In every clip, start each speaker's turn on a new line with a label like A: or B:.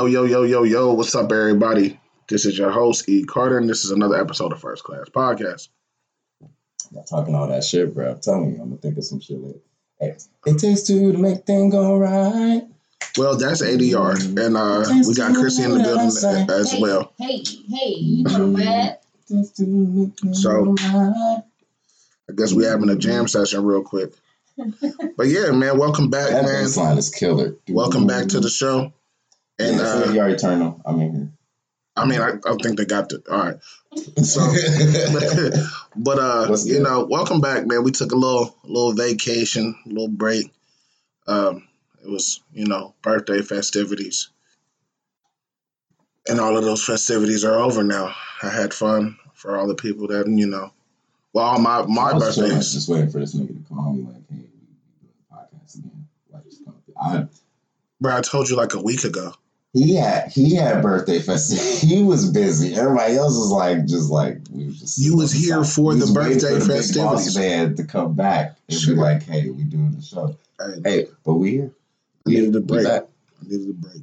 A: Yo, yo, yo, yo, yo, what's up, everybody? This is your host, E. Carter, and this is another episode of First Class Podcast.
B: Not talking all that shit, bro. I'm telling you, I'm gonna think of some shit like, hey, it takes two to make things go right.
A: Well, that's ADR, mm-hmm. and uh, we got Chrissy in the building as
C: hey,
A: well.
C: Hey, hey, you know mm-hmm. that.
B: Takes two to make things
A: So- I guess we're having a jam mm-hmm. session real quick. But yeah, man, welcome back,
B: That
A: man.
B: bass line is killer.
A: Welcome back to the show. And
B: And uh, you turned them. I mean,
A: I mean, I, I think they got the all right. So, but uh,
B: What's
A: you
B: good?
A: know, welcome back, man. We took a little little vacation, a little break. Um, it was you know birthday festivities, and all of those festivities are over now. I had fun for all the people that you know. Well, all my my
B: I was chilling, just waiting for this nigga to call me like, hey, we doing the podcast again. Like, just come. I
A: Bro, I told you like a week ago.
B: He had he had birthday festival. He was busy. Everybody else was like just like we was just.
A: You was here for
B: We
A: the birthday
B: for the
A: festivities.
B: man to come back and
A: Sure.
B: be like, "Hey, we doing the show."
A: Hey,
B: Hey, but we here.
A: I needed a
B: We
A: break. I
B: back.
A: needed a break.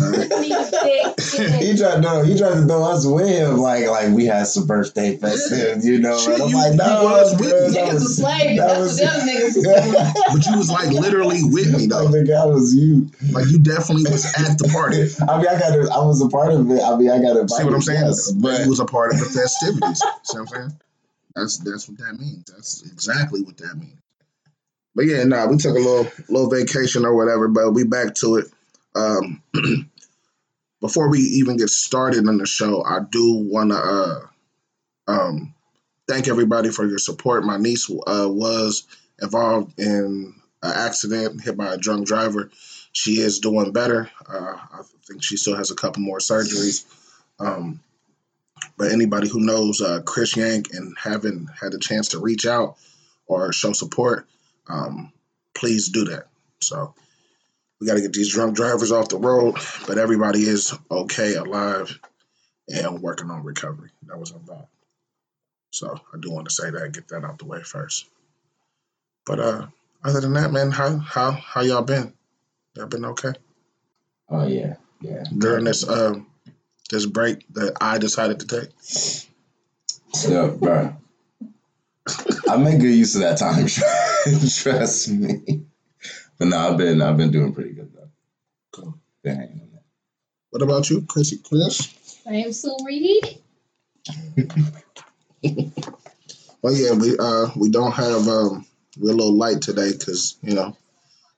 A: All right.
C: Need a fix.
B: he tried no, he tried to throw us with him like like we had some birthday festivities, you know.
A: Shit,
B: and I'm
A: you-
B: like,
A: you
B: no,
A: was with
B: bro,
A: me.
B: that
C: Niggas was
B: was
C: slaves.
B: that
C: That's
B: was-
C: what them niggas was.
A: But you was like literally with me though.
B: I
A: though.
B: think that was you.
A: Like you definitely was at the party.
B: I mean, I got to, I was a part of it. I mean, I got to
A: See what I'm saying?
B: Yes,
A: but
B: but
A: he was a part of the festivities. See what I'm saying? That's that's what that means. That's exactly what that means. But yeah, nah, we took a little little vacation or whatever, but we back to it. Um, before we even get started on the show, I do want to uh, um, thank everybody for your support. My niece uh, was involved in an accident, hit by a drunk driver. She is doing better. Uh, I think she still has a couple more surgeries. Um, but anybody who knows uh, Chris Yank and haven't had a chance to reach out or show support, um, please do that. So we got to get these drunk drivers off the road, but everybody is okay, alive, and working on recovery. That was involved. So I do want to say that, get that out the way first. But uh, other than that, man, how how how y'all been? Y'all been okay
B: oh yeah, yeah.
A: during this um this break that I decided to take?
B: So, bro, I make good use of that time. Trust me. But no, I've been, I've been doing pretty good though.
A: Cool.
B: Been hanging in there.
A: What about you, Chrissy? Chris?
C: Same soon reheated.
A: Well, yeah, we uh we don't have um we're a little light today because you know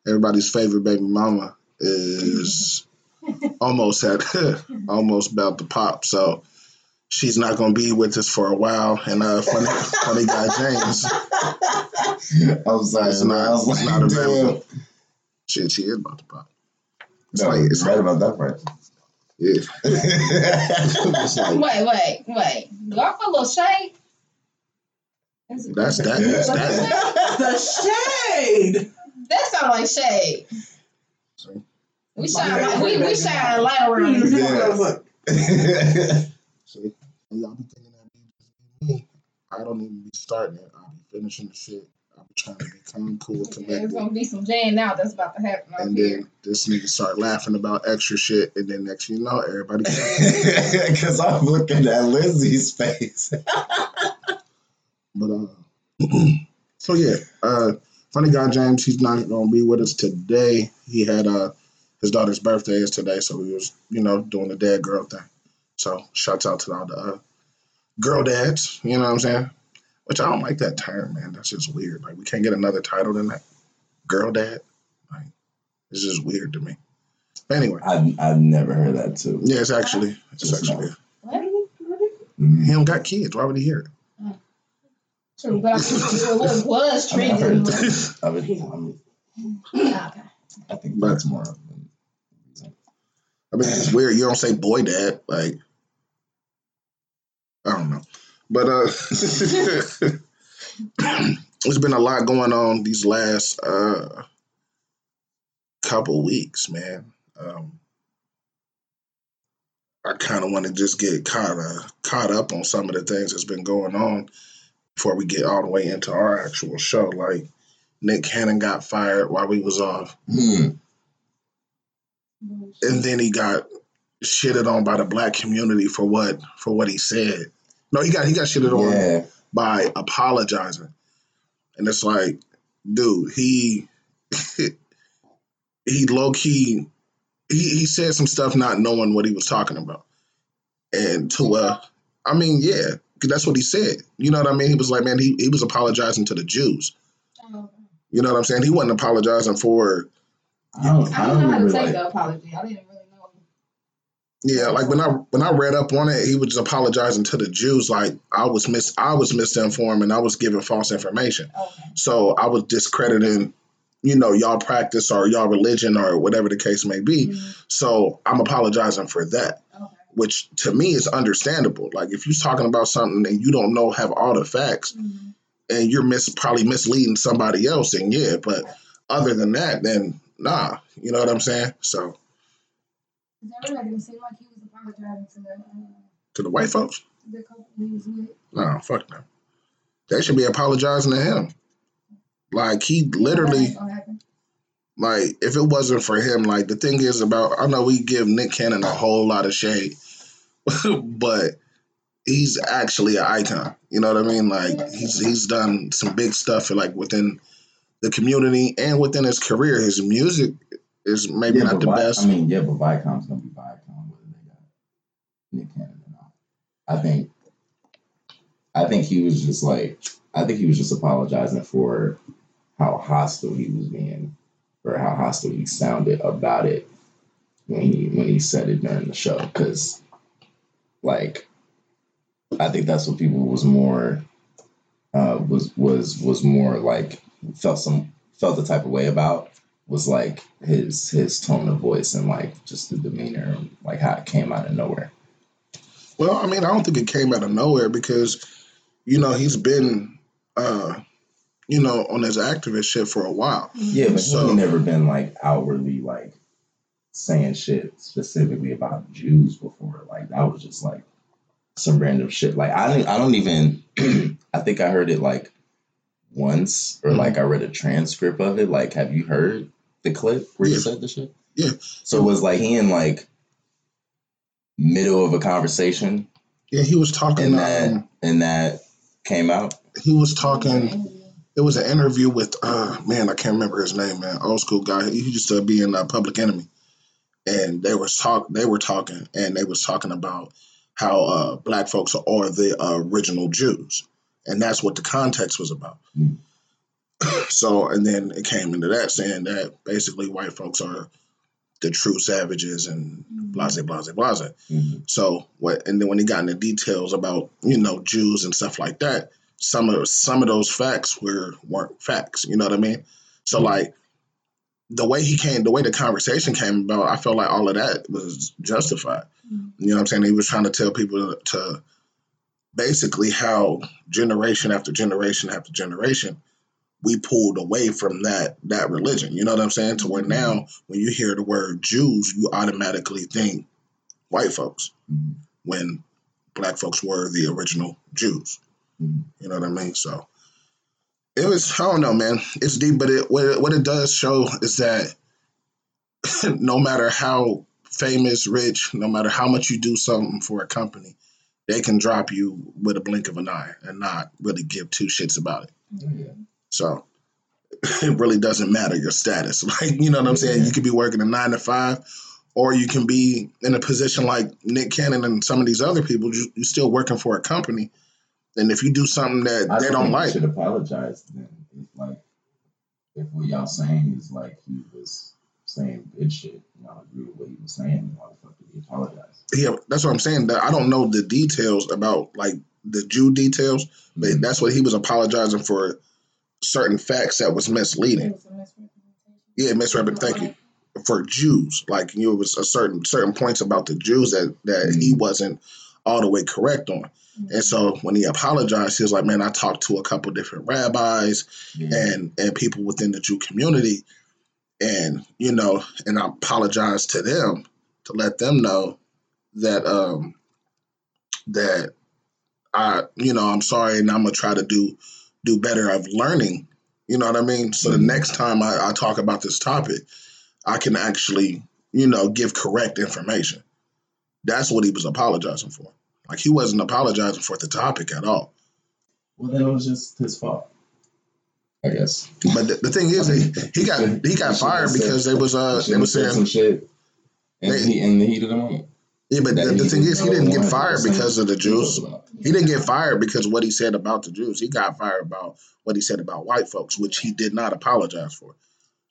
A: everybody's favorite baby mama is almost at almost about to pop, so she's not gonna be with us for a while. And uh, funny funny guy James,
B: I'm sorry,
A: It's not-
B: I was
A: it's
B: like,
A: not available.
B: damn.
A: Shit, she is about to pop. It's
B: No,
A: like it's
B: right
A: like
B: about that part.
A: yeah, like
C: Wait, wait, wait. Do I feel a little shade? Is
A: that's that that's that.
D: The shade.
C: That sound like shade.
A: See?
C: We shine like we, we shine a light around this
B: Yeah.
A: See, y'all be thinking that me. I don't even be starting it. I'll be finishing the shit. I'll be trying to be calm, cool,
C: There's
A: collected.
C: gonna be some jaying now that's about to happen up
A: And
C: here.
A: then this nigga start laughing about extra shit, and then next you know, everybody.
B: Because I'm looking at Lizzie's face.
A: but uh, so yeah, uh, funny guy James, he's not gonna be with us today. He had uh his daughter's birthday is today, so he was you know doing the dad girl thing. So shouts out to all the uh, girl dads. You know what I'm saying? Which I don't like that term, man. That's just weird. Like we can't get another title than that. Girl dad. Like it's just weird to me. Anyway,
B: I've, I've never heard that too.
A: yeah, it's actually it's
B: Just
A: actually
C: What?
B: Mhm.
A: he don't got kids. Why would he hear it?
C: True, but I it was, was
B: I mean, I've
C: trending.
B: heard. I mean, I mean,
C: Okay.
B: I think that's more
A: I mean, it's weird. You don't say boy dad. Like, I don't know. But uh, there's been a lot going on these last uh couple weeks, man. Um, I kind of want to just get caught uh, caught up on some of the things that's been going on before we get all the way into our actual show. Like Nick Cannon got fired while we was off,
B: Hmm.
A: and then he got shitted on by the black community for what for what he said. No, he got he got shitted on
B: Yeah,
A: by apologizing. And it's like, dude, he he low key he, he said some stuff not knowing what he was talking about. And to uh I mean, yeah, 'cause that's what he said. You know what I mean? He was like, man, he, he was apologizing to the Jews.
C: Oh,
A: You know what I'm saying? He wasn't apologizing for
B: I don't.
C: I
B: I
C: don't know
B: don't
C: how to
B: remember
C: take
B: like.
C: the apology. I didn't really know.
A: Yeah, like when I when I read up on it, he was apologizing to the Jews like I was mis I was misinformed and I was giving false information.
C: Okay.
A: So I was discrediting, you know, y'all practice or y'all religion or whatever the case may be.
C: Mhm.
A: So I'm apologizing for that,
C: Okay.
A: which to me is understandable. Like if you're talking about something and you don't know have all the facts
C: Mhm.
A: and you're mis probably misleading somebody else, then yeah. But other than that, then nah. You know what I'm saying? So
C: that really didn't seem like he was apologizing to the uh,
A: to the white folks,
C: the couple he was with?
A: no, fuck them. They should be apologizing to him. Like he literally
C: ain't gonna happen.
A: like if it wasn't for him, like the thing is about I know we give Nick Cannon a whole lot of shade, but he's actually an icon. You know what I mean? Like he's he's done some big stuff like within the community and within his career. His music is maybe
B: yeah,
A: not the
B: Vi-
A: best.
B: I mean, yeah, but Viacom's gonna be Viacom whether they got Nick Cannon or not. I think. I think he was just like. I think he was just apologizing for how hostile he was being, or how hostile he sounded about it when he when he said it during the show. Because, like, I think that's what people was more uh, was was was more like felt some felt the type of way about was like his his tone of voice and like just the demeanor like how it came out of nowhere.
A: well, I mean, I don't think it came out of nowhere because you know he's been uh, you know on his activist shit for a while.
B: Yeah, but
A: So-
B: he never been like outwardly like saying shit specifically about Jews before. Like that was just like some random shit. Like I I don't even I think I heard it like once or like I read a transcript of it. Like have you heard the clip where he
A: Yeah.
B: said the shit?
A: Yeah.
B: So it was like he in like middle of a conversation
A: Yeah, he was talking.
B: and that
A: Um,
B: and that came out.
A: he was talking. It was an interview with uh man, I can't remember his name, man. Old school guy. He used to be in uh, Public Enemy, and they was talk. They were talking, and they was talking about how uh, black folks are the uh, original Jews, and that's what the context was about.
B: Mm.
A: so, and then it came into that saying that basically white folks are the true savages and blase, blase, blase. So what? And then when he got into details about you know Jews and stuff like that, some of some of those facts were weren't facts. You know what I mean? So
B: Mhm.
A: like the way he came, the way the conversation came about, I felt like all of that was justified.
C: Mhm.
A: You know what I'm saying? He was trying to tell people to basically how generation after generation after generation we pulled away from that that religion. You know what I'm saying? To where now when you hear the word Jews, you automatically think white folks
B: Mhm.
A: when black folks were the original Jews.
B: Mhm.
A: You know what I mean? So it was I don't know, man. It's deep, but it what it, what it does show is that no matter how famous, rich, no matter how much you do something for a company, they can drop you with a blink of an eye and not really give two shits about it.
B: Yeah.
A: So it really doesn't matter your status. Like, you know what I'm saying?
B: Yeah.
A: You could be working a nine to five, or you can be in a position like Nick Cannon and some of these other people. You, you're still working for a company. And if you do something that
B: I
A: they don't
B: think he
A: like,
B: Should apologize then. If like, if what y'all saying is like he was saying good shit, y'all agree with what he was saying, why the fuck did he apologize?
A: yeah, that's what I'm saying. I don't know the details about like the Jew details, but
B: Mhm.
A: that's what he was apologizing for certain facts that was misleading.
C: It was a misrepresentation.
A: Yeah, misrepre- thank you. for Jews. Like you know, it was a certain certain points about the Jews that that he wasn't all the way correct on.
C: Mhm.
A: And so when he apologized, he was like, "Man, I talked to a couple different rabbis
B: Yeah.
A: and and people within the Jew community, and you know, and I apologized to them to let them know that um that I you know I'm sorry and I'm gonna try to do do better of learning. You know what I mean? So the
B: Mhm.
A: next time I, I talk about this topic, I can actually you know give correct information. That's what he was apologizing for. Like he wasn't apologizing for the topic at all.
B: Well, then it was just his fault. I guess.
A: But the, the thing is, he, he got he got fired because they was uh they was saying
B: some shit in,
A: They-
B: the, in the heat of the moment.
A: Yeah, but the, the thing is, he didn't get fired because of the Jews. He didn't get fired because of what he said about the Jews. He got fired about what he said about white folks, which he did not apologize for,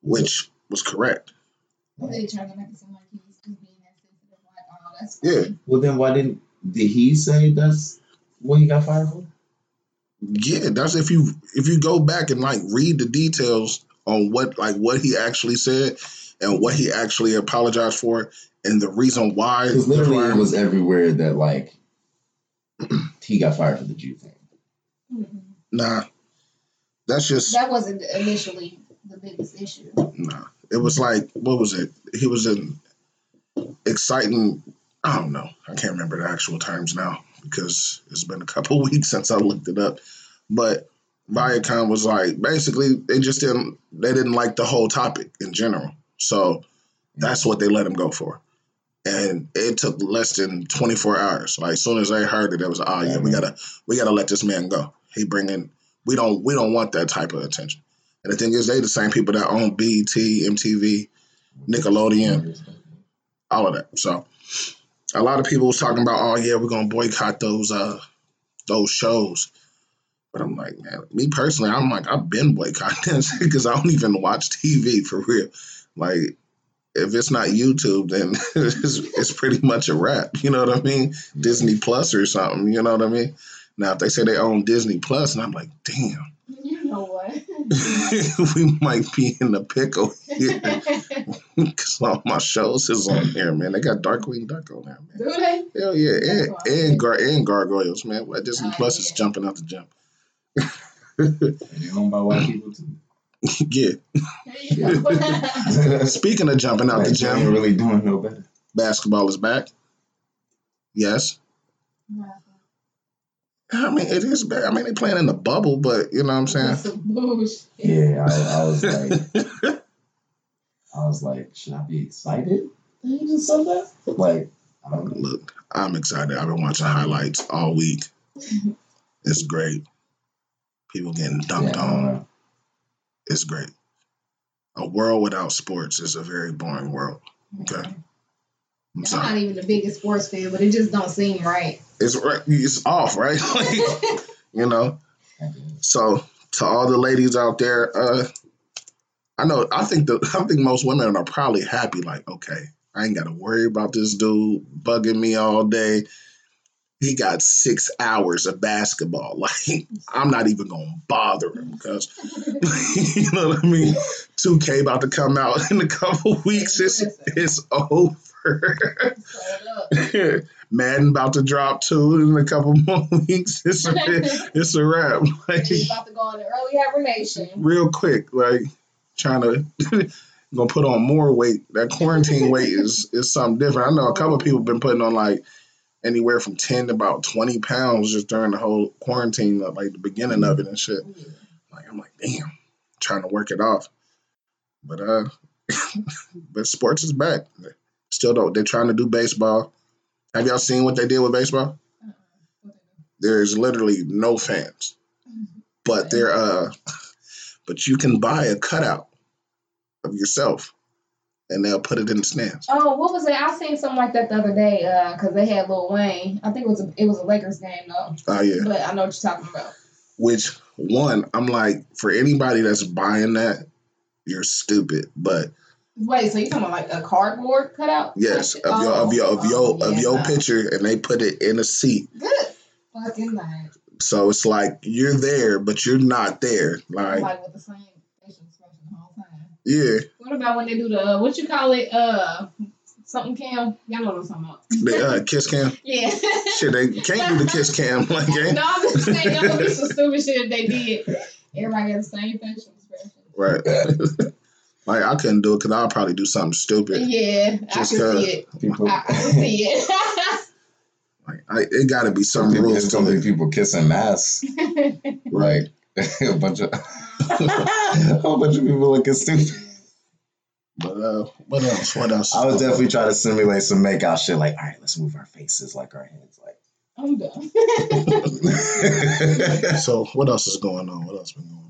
A: which was correct.
C: They trying to make it seem like he was being that like, oh, that's
A: Yeah.
B: Well, then why didn't did he say that's what he got fired for?
A: Yeah, that's if you if you go back and like read the details on what like what he actually said and what he actually apologized for and the reason why.
B: Because literally it was everywhere that like he got fired for the Jew thing.
C: Mhm.
A: nah, that's just
C: That wasn't initially the biggest issue.
A: nah. It was like what was it? He was in exciting. I don't know. I can't remember the actual terms now because it's been a couple weeks since I looked it up. But Viacom was like basically they just didn't they didn't like the whole topic in general. So that's what they let him go for. And it took less than 24 hours. Like as soon as they heard it, it was oh yeah, we gotta we gotta let this man go. He bringing we don't we don't want that type of attention. And the thing is, they the same people that own BET, MTV, Nickelodeon, all of that. So a lot of people was talking about, oh yeah, we're gonna boycott those uh those shows. But I'm like, man, me personally, I'm like, I've been boycotting this because I don't even watch TV for real. Like, if it's not YouTube, then it's, it's pretty much a wrap. You know what I mean? Disney Plus or something. You know what I mean? Now, if they say they own Disney Plus, and I'm like, damn,
C: You know what?
A: we might be in the pickle here because all my shows is on here, man. They got Darkwing Duck on there, man.
C: Do they?
A: Hell yeah, and
C: That's
A: and, gar- and gargoyles, man. What Disney
C: Oh,
A: Plus is jumping out the jump.
B: And they're owned by white people too.
A: yeah.
C: There you go.
A: Speaking of jumping out
B: Like,
A: the
B: they ain't
A: gym,
B: really doing no better.
A: basketball is back. Yes, I mean it is back. I mean they're playing in the bubble, but you know what I'm saying.
C: That's some bullshit.
B: Yeah, I, I was like, I was like, should I be excited? that He just said that. Like, I don't know.
A: Look, I'm excited. I've been watching highlights all week. It's great. People getting dunked
B: Yeah, I don't
A: on. It's great. A world without sports is a very boring world. Okay. I'm
C: I'm not even the biggest sports fan, but it just don't seem right.
A: It's right. It's off, right? Like, you know. So to all the ladies out there, uh, I know. I think the I think most women are probably happy. Like, okay, I ain't got to worry about this dude bugging me all day. He got six hours of basketball. Like, I'm not even gonna bother him because you know what I mean. 2K about to come out in a couple weeks. It's it's over. Madden about to drop too in a couple more weeks. It's a, it's a wrap. Like,
C: He's about to go into early hibernation.
A: real quick, like trying to gonna put on more weight. That quarantine weight is is something different. I know a couple of people been putting on like anywhere from ten to about twenty pounds just during the whole quarantine, like the beginning of it and shit. Like I'm like, damn, trying to work it off. But uh, but sports is back. Still don't. They're trying to do baseball. Have y'all seen what they did with baseball? There's literally no fans, but they're uh, but you can buy a cutout of yourself, and they'll put it in the stands.
C: Oh, what was it? I seen something like that the other day Uh, because they had Lil Wayne. I think it was a, it was a Lakers game though,
A: Oh yeah.
C: but I know what you're talking about.
A: Which one? I'm like, for anybody that's buying that, you're stupid. But
C: Wait, so you talking about like a cardboard cutout?
A: yes,
C: Like-
A: of your of your of
C: oh,
A: your
C: oh,
A: of
C: yeah,
A: your
C: no.
A: picture, and they put it in a seat.
C: Good. Fucking night.
A: So it's like you're there, but you're not there. Like,
C: Like with the same facial expression the whole time.
A: Yeah,
C: What about when they do the uh, what you call it? Uh, something cam. Y'all know what I'm talking about.
A: the uh, kiss cam.
C: Yeah.
A: Shit, they can't do the kiss cam. Like, eh?
C: no, I'm just saying that would be some stupid shit if they did. Everybody got the same facial expression.
A: right. like I couldn't do it because I'll probably do something stupid.
C: Yeah, I can see it.
B: People,
C: I, I can see it.
A: Like, I, it got to be some rules
B: it's
A: to
B: gonna be
A: it.
B: people kissing masks. Like a bunch of a whole bunch of people looking stupid.
A: But uh, what else? What else?
B: I was definitely try to simulate some make out shit. Like, all right, let's move our faces like our heads. Like,
C: I'm done.
A: so what else is going on? What else been going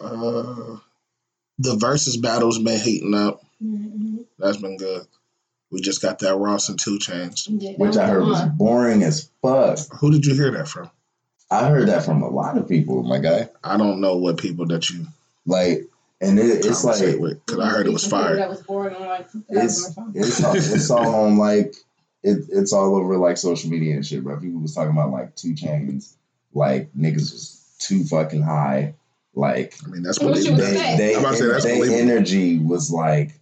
A: on? Uh, the versus battles been heating up.
C: Mhm.
A: That's been good. We just got that Ross and 2 Chainz.
C: Yeah,
B: which I heard was boring as fuck.
A: Who did you hear that from?
B: I heard that from a lot of people, my guy.
A: I don't know what people that you
B: Like, and it, it's like
A: because I heard it was
C: People
A: fire.
C: That was born in like
B: it's it's all, it's all on like it, it's all over like social media and shit, bro. People was talking about like 2 Chainz, like niggas was too fucking high. Like
A: I mean, that's
C: What you would
B: they
C: say?
B: they,
A: I'm about to say that's
B: they
A: believable.
B: energy was like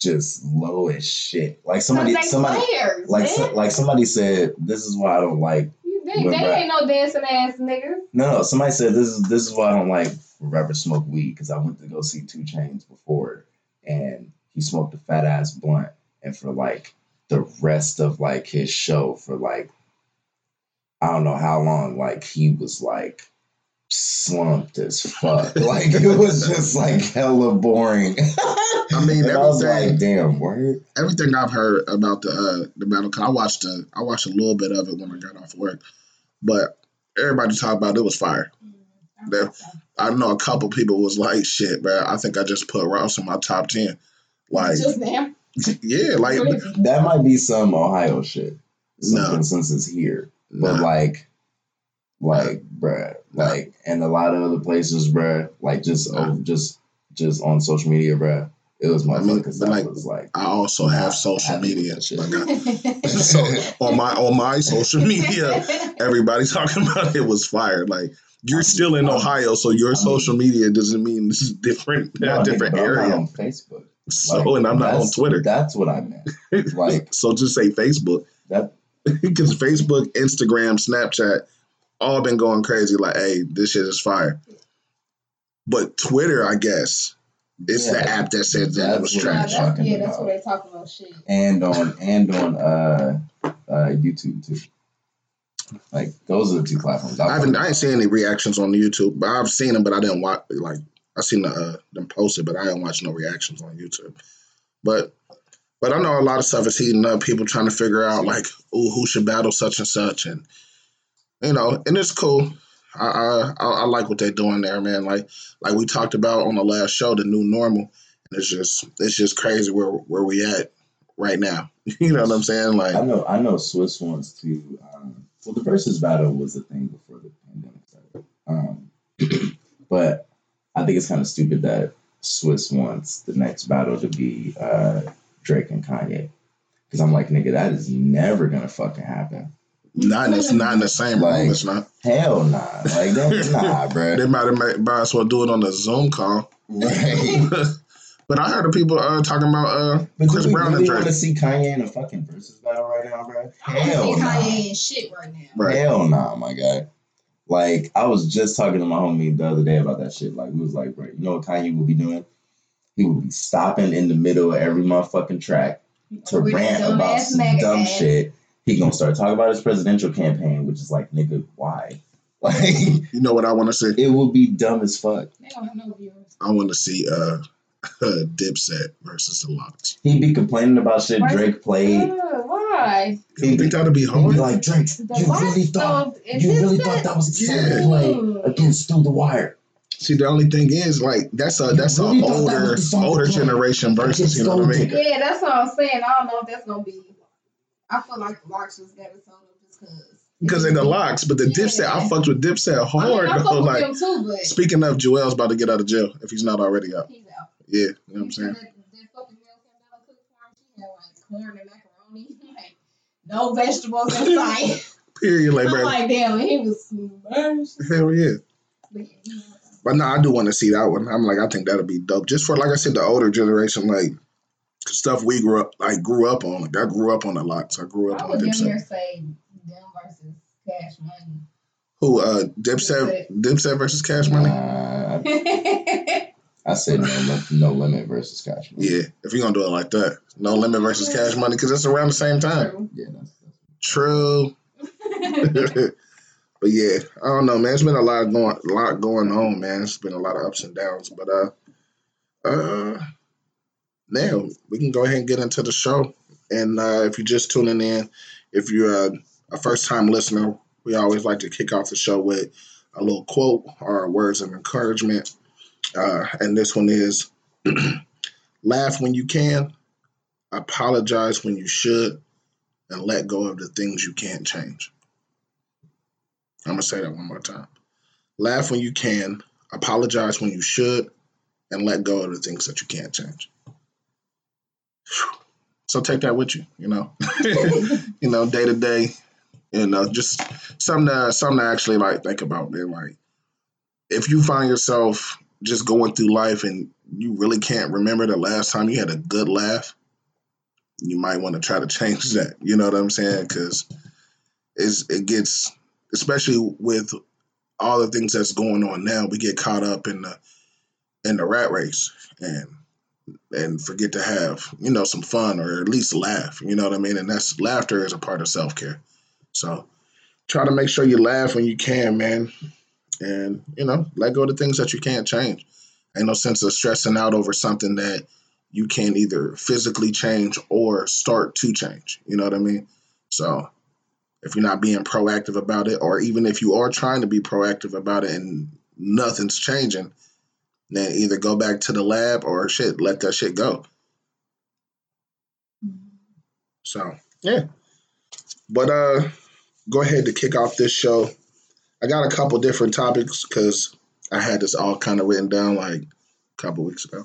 B: just low as shit. Like somebody
C: Cause
B: somebody
C: players,
B: like so, like somebody said this is why I don't like
C: You- they, they
B: rap-
C: ain't no dancing ass niggas.
B: no no somebody said this is this is why I don't like rappers smoke weed because I went to go see 2 Chainz before and he smoked a fat ass blunt and for like the rest of like his show for like I don't know how long like he was like slumped as fuck. Like it was just like hella boring.
A: I mean,
B: and I was
A: everything-
B: like damn word.
A: Everything I've heard about the uh, the battle, 'cause I watched the I watched a little bit of it when I got off work, but everybody talked about it was fire. Mm, yeah. I know a couple people was like, "Shit, bro, I think I just put Ross in my top 10. Like,
C: Just them.
A: yeah, like
B: that might be some Ohio shit some
A: No.
B: consensus here But
A: nah,
B: like, like, bruh, like, and a lot of other places, bruh, like just
A: Nah.
B: oh, just just on social media, bruh. It was
A: I mean, but like,
B: was like,
A: I also have social media.
B: shit.
A: Like I, so on my on my social media, everybody talking about it was fire. Like you're still in Ohio, so your
B: I mean-
A: social media doesn't mean this is different,
B: no,
A: different
B: nigga, but I'm not
A: area.
B: on Facebook.
A: So
B: Like,
A: and I'm not on Twitter.
B: That's what I meant. Like
A: so just say Facebook.
B: that.
A: because Facebook, Instagram, Snapchat, all been going crazy. Like, hey, this shit is fire. But Twitter, I guess, it's the app that said that
B: that's
A: was
B: what
C: Yeah,
A: trash.
C: that's,
B: talking
C: yeah, that's
B: about.
C: what they talk about shit.
B: And on and on uh uh YouTube too. Like those are the two platforms.
A: I haven't, I ain't seen any reactions on YouTube, but I've seen them, but I didn't watch. Like, I seen the, uh, them posted, but I didn't watch no reactions on YouTube. But, but I know a lot of stuff is heating up. People trying to figure out like, ooh, who should battle such and such, and you know, and it's cool. I, I I like what they're doing there, man. Like like we talked about on the last show, the new normal. And it's just it's just crazy where where we at right now. you know what I'm saying? Like
B: I know I know Swizz wants to um well the versus battle was a thing before the pandemic started. Um but I think it's kind of stupid that Swizz wants the next battle to be uh Drake and Kanye. Cause I'm like, nigga, that is never gonna fucking happen.
A: not in this, not in the same room.
B: Like-
A: It's not.
B: Hell nah. Like that nah, bruh.
A: They might have might as well do it on a Zoom call.
B: Right.
A: but I heard of people uh, talking about uh,
B: But
A: Chris
B: do we
A: Brown and
B: really
A: Drake.
B: want to see Kanye in a fucking versus battle right now, bro?
C: I
B: Hell
C: don't see
B: nah.
C: Kanye and shit right now.
A: Right.
B: Hell nah, my guy. Like I was just talking to my homie the other day about that shit. Like we was like, bro, you know what Kanye will be doing? He will be stopping in the middle of every motherfucking track to
C: With
B: rant about some dumb
C: hat.
B: shit. He gonna start talking about his presidential campaign, which is like, nigga, why? Like
A: You know what I want to see?
B: it will be dumb as fuck.
C: They don't have no viewers.
A: I want to see uh, Dipset versus the LOX.
B: He'd be complaining about shit
C: Right.
B: Drake played.
C: Uh, why?
A: You think that'd be
B: He'd
A: hard?
B: be like, Drake,
C: The
B: you really thought you
C: it's
B: really
C: that-
B: thought that was a
A: Yeah.
B: solid play against Through the Wire.
A: See, the only thing is, like, that's a
B: You
A: that's
B: really
A: a
B: thought that
A: older
B: was the song to
A: older generation versus. You know what I mean?
C: Yeah, that's what I'm saying. I don't know if that's gonna be. I feel like the LOX got it sold up just because.
A: Because in the LOX, but the Dipset, I fucked with Dipset
C: mean,
A: hard
C: I fuck
A: though. Like,
C: too, but
A: speaking of, Joel's about to get out of jail if he's not already out.
C: he's out.
A: Yeah, you know what I'm saying.
C: That, that fucking meal came down and cooked for him. She had like corn and macaroni, like no vegetables in sight.
A: Period, like,
C: I'm like, damn, he was smashed.
A: Hell yeah.
C: But yeah,
A: But no, I do want to see that one. I'm like, I think that'll be dope. Just for like I said, the older generation, like stuff we grew up, like grew up on. Like I grew up on a lot. So I grew up
C: I
A: on
C: would damn
A: Dipset.
C: near say them versus Cash Money.
A: Who? Uh, Dipset. Dipset versus Cash Money.
B: Uh, I said no, Lim- no limit versus Cash Money.
A: Yeah, if you're gonna do it like that, no limit versus Cash Money, because it's around the same time.
C: True.
B: Yeah, that's, that's
A: True. but yeah, I don't know, man. It's been a lot going, a lot going on, man. It's been a lot of ups and downs, but uh, uh, now we can go ahead and get into the show. And uh, if you're just tuning in, if you're a, a first time listener, we always like to kick off the show with a little quote or words of encouragement. Uh, and this one is laugh when you can, apologize when you should, and let go of the things you can't change. I'm going to say that one more time. Laugh when you can, apologize when you should, and let go of the things that you can't change. So take that with you, you know, you know, day to day, you know, just something to something to actually like think about, man. Like, if you find yourself just going through life and you really can't remember the last time you had a good laugh, you might want to try to change that. You know what I'm saying? Because it's it gets, especially with all the things that's going on now, we get caught up in the in the rat race and and forget to have you know some fun or at least laugh. You know what I mean? And that's laughter is a part of self care. So try to make sure you laugh when you can, man, and you know let go of the things that you can't change. Ain't no sense of stressing out over something that you can't either physically change or start to change. You know what I mean? So if you're not being proactive about it, or even if you are trying to be proactive about it and nothing's changing, then either go back to the lab or shit, let that shit go. So yeah. But uh go ahead to kick off this show. I got a couple different topics because I had this all kind of written down like a couple weeks ago.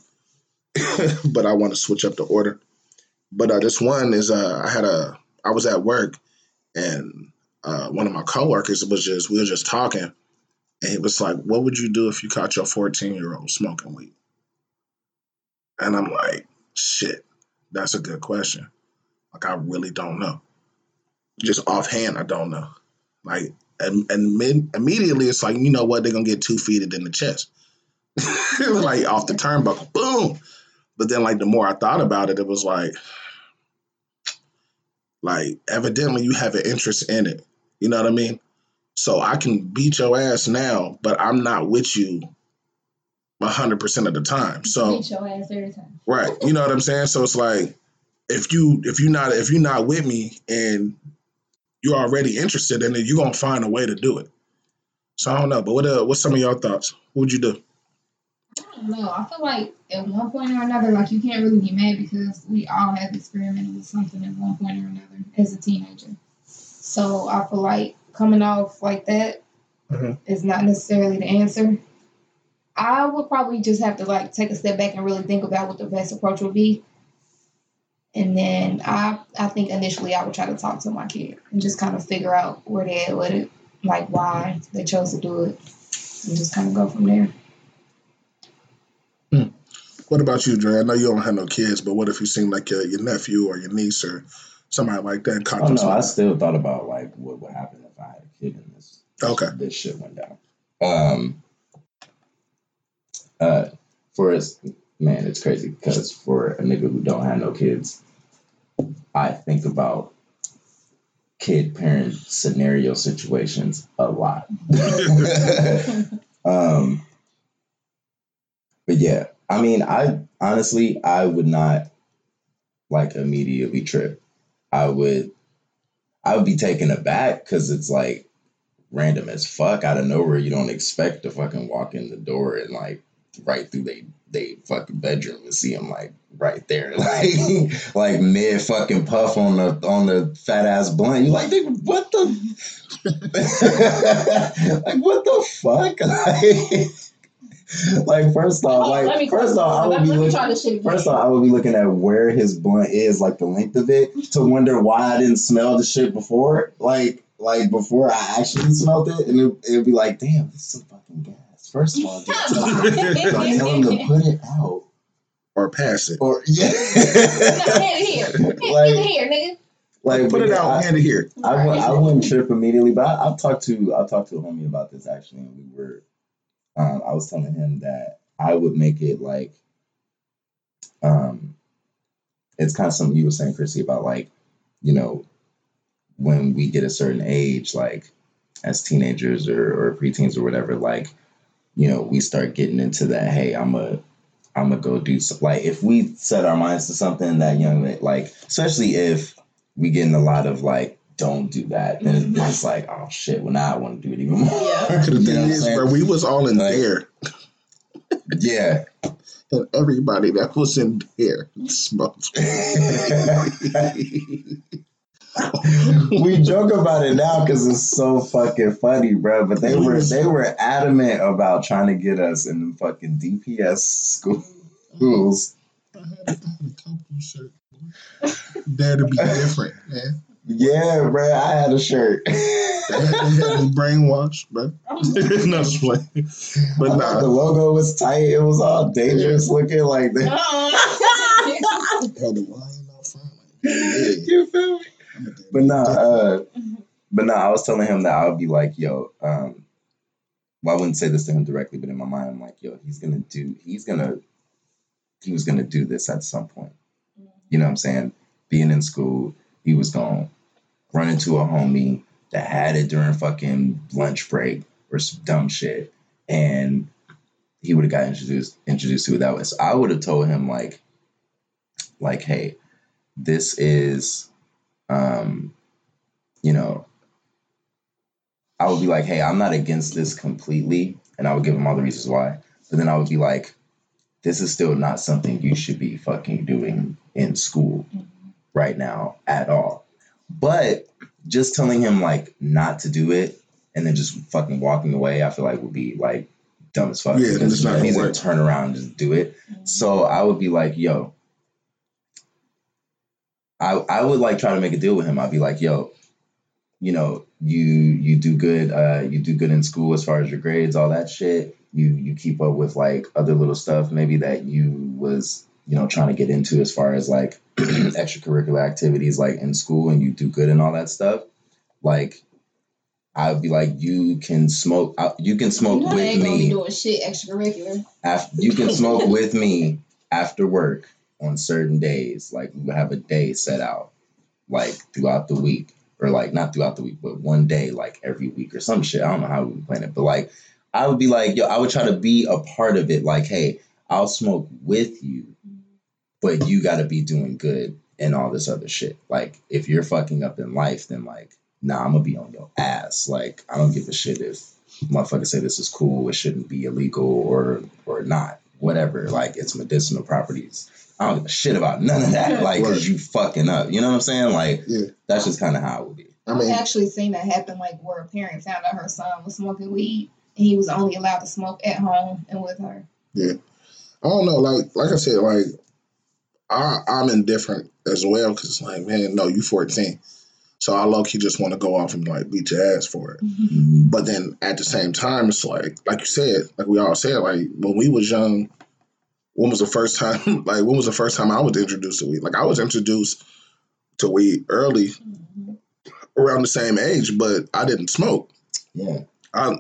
A: but I want to switch up the order. But uh, this one is uh, I had a I was at work and uh, one of my coworkers was just we were just talking and he was like, "What would you do if you caught your 14 year old smoking weed?" And I'm like, "Shit, that's a good question. Like I really don't know. Just offhand, I don't know. Like and, and immediately it's like, you know what? They're gonna get two feet in the chest, like off the turnbuckle, boom." But then, like the more I thought about it, it was like, like evidently you have an interest in it. You know what I mean? So I can beat your ass now, but I'm not with you hundred percent of the time. So
C: Beat your ass every time.
A: right, you know what I'm saying? So it's like if you if you not if you're not with me and you're already interested in it, you're gonna find a way to do it. So I don't know, but what uh, what's some of your thoughts? What would you do?
C: I don't know. I feel like at one point or another, like you can't really be mad because we all have experimented with something at one point or another as a teenager. So I feel like coming off like that is
A: Mhm.
C: not necessarily the answer. I would probably just have to like take a step back and really think about what the best approach would be. And then I I think initially I would try to talk to my kid and just kind of figure out where they at with it, like why they chose to do it, and just kind of go from there.
A: What about you, Dre? I know you don't have no kids, but what if you seem like your, your nephew or your niece or somebody like that caught
B: Oh
A: them
B: no, I still thought about like what would happen if I had a kid and this
A: Okay.
B: this shit went down. Um uh for us man, it's crazy because for a nigga who don't have no kids, I think about kid parent scenario situations a lot. um but yeah, I mean I honestly I would not like immediately trip. I would I would be taken aback because it's like random as fuck out of nowhere. You don't expect to fucking walk in the door and like right through they they fucking bedroom and see him like right there, like like mid fucking puff on the on the fat ass blunt. You like, what the like what the fuck? Like, like first off,
C: Hold on, let
B: like first off, I would be looking.
C: try this shit again.
B: First off, I would be looking at where his blunt is, like the length of it, to wonder why I didn't smell the shit before. Like, like before I actually smelled it, and it, it'd be like, damn, this is some fucking gas. First of all, don't tell him, tell him to put it out,
A: or pass it.
B: or yeah,
C: hand it here. Hand,
B: Like-
C: it here, nigga.
B: like
A: Put it out,
B: I-
A: hand it here.
B: I, would, I wouldn't trip immediately, but I, I've talked to I've talked to a homie about this actually, and we were um, I was telling him that I would make it like um, it's kind of something you were saying, Chrissy, about like you know when we get a certain age, like as teenagers or, or preteens or whatever, like you know we start getting into that. Hey, I'm a I'm gonna go do some. Like if we set our minds to something that young, like especially if we getting a lot of like, don't do that, then it's, then mm-hmm. it's like, oh shit, well now I want to do it even more.
D: Yeah.
A: The thing is,
B: saying?
A: bro, we was all in
B: Like-
A: there,
B: Yeah.
A: and everybody that was in there smoked.
B: we joke about it now because it's so fucking funny, bro. But they were mm-hmm. they were adamant about trying to get us in the fucking DPS mm-hmm. schools.
A: I had, I had a couple shirts. Dare to be different, man.
B: Yeah, bro. I had a shirt.
A: They had, they had me brainwashed, bro. no, just playing. But
B: I thought the logo was tight. It was all dangerous looking like that. Uh-uh.
A: had the lion up front. Like, yeah,
B: You feel me?
A: I'm a dare
B: But nah, uh, but nah, I was telling him that I would be like, yo, um, well, I wouldn't say this to him directly, but in my mind, I'm like, yo, he's gonna do, he's gonna, he was gonna do this at some point. You know what I'm saying? Being in school, he was gonna run into a homie that had it during fucking lunch break or some dumb shit, and he would have got introduced introduced to it that way. So I would have told him like, like, hey, this is um, you know, I would be like, hey, I'm not against this completely. And I would give him all the reasons why. But then I would be like, this is still not something you should be fucking doing in school right now at all. But just telling him like not to do it and then just fucking walking away, I feel like would be like dumb as fuck.
A: Yeah,
B: because
A: it's not gonna
B: he's
A: work.
B: gonna turn around and just do it. So I would be like, yo, I I would like try to make a deal with him. I'd be like, yo, you know, you you do good, uh, you do good in school as far as your grades, all that shit. You you keep up with like other little stuff maybe that you was, you know, trying to get into as far as like extracurricular activities like in school and you do good and all that stuff. Like I would be like, you can smoke. uh, You can smoke
C: you know
B: with
C: ain't gonna be
B: me
C: doing shit extracurricular.
B: after you can smoke with me after work on certain days. Like would have a day set out, like throughout the week, or like not throughout the week, but one day, like every week or some shit. I don't know how we plan it, but like I would be like, yo, I would try to be a part of it. Like, hey, I'll smoke with you, but you got to be doing good and all this other shit. Like, if you're fucking up in life, then like, nah, I'm gonna be on your ass. Like, I don't give a shit if motherfuckers say this is cool, it shouldn't be illegal or or not, whatever. Like, it's medicinal properties. I don't give a shit about none of that. Like, cause you fucking up. You know what I'm saying? Like,
A: Yeah.
B: that's just kind of how it would be.
A: I mean, I've
C: actually seen that happen, like where a parent found out her son was smoking weed, and he was only allowed to smoke at home and with her.
A: Yeah, I don't know. Like, like I said, like I, I'm indifferent as well because it's like, man, no, you 14, so I low key just want to go off and like beat your ass for it. Mm-hmm. But then at the same time, it's like, like you said, like we all said, like when we was young, when was the first time? Like when was the first time I was introduced to weed? Like I was introduced to weed early,
C: Mhm.
A: around the same age, but I didn't smoke.
B: Yeah,
A: I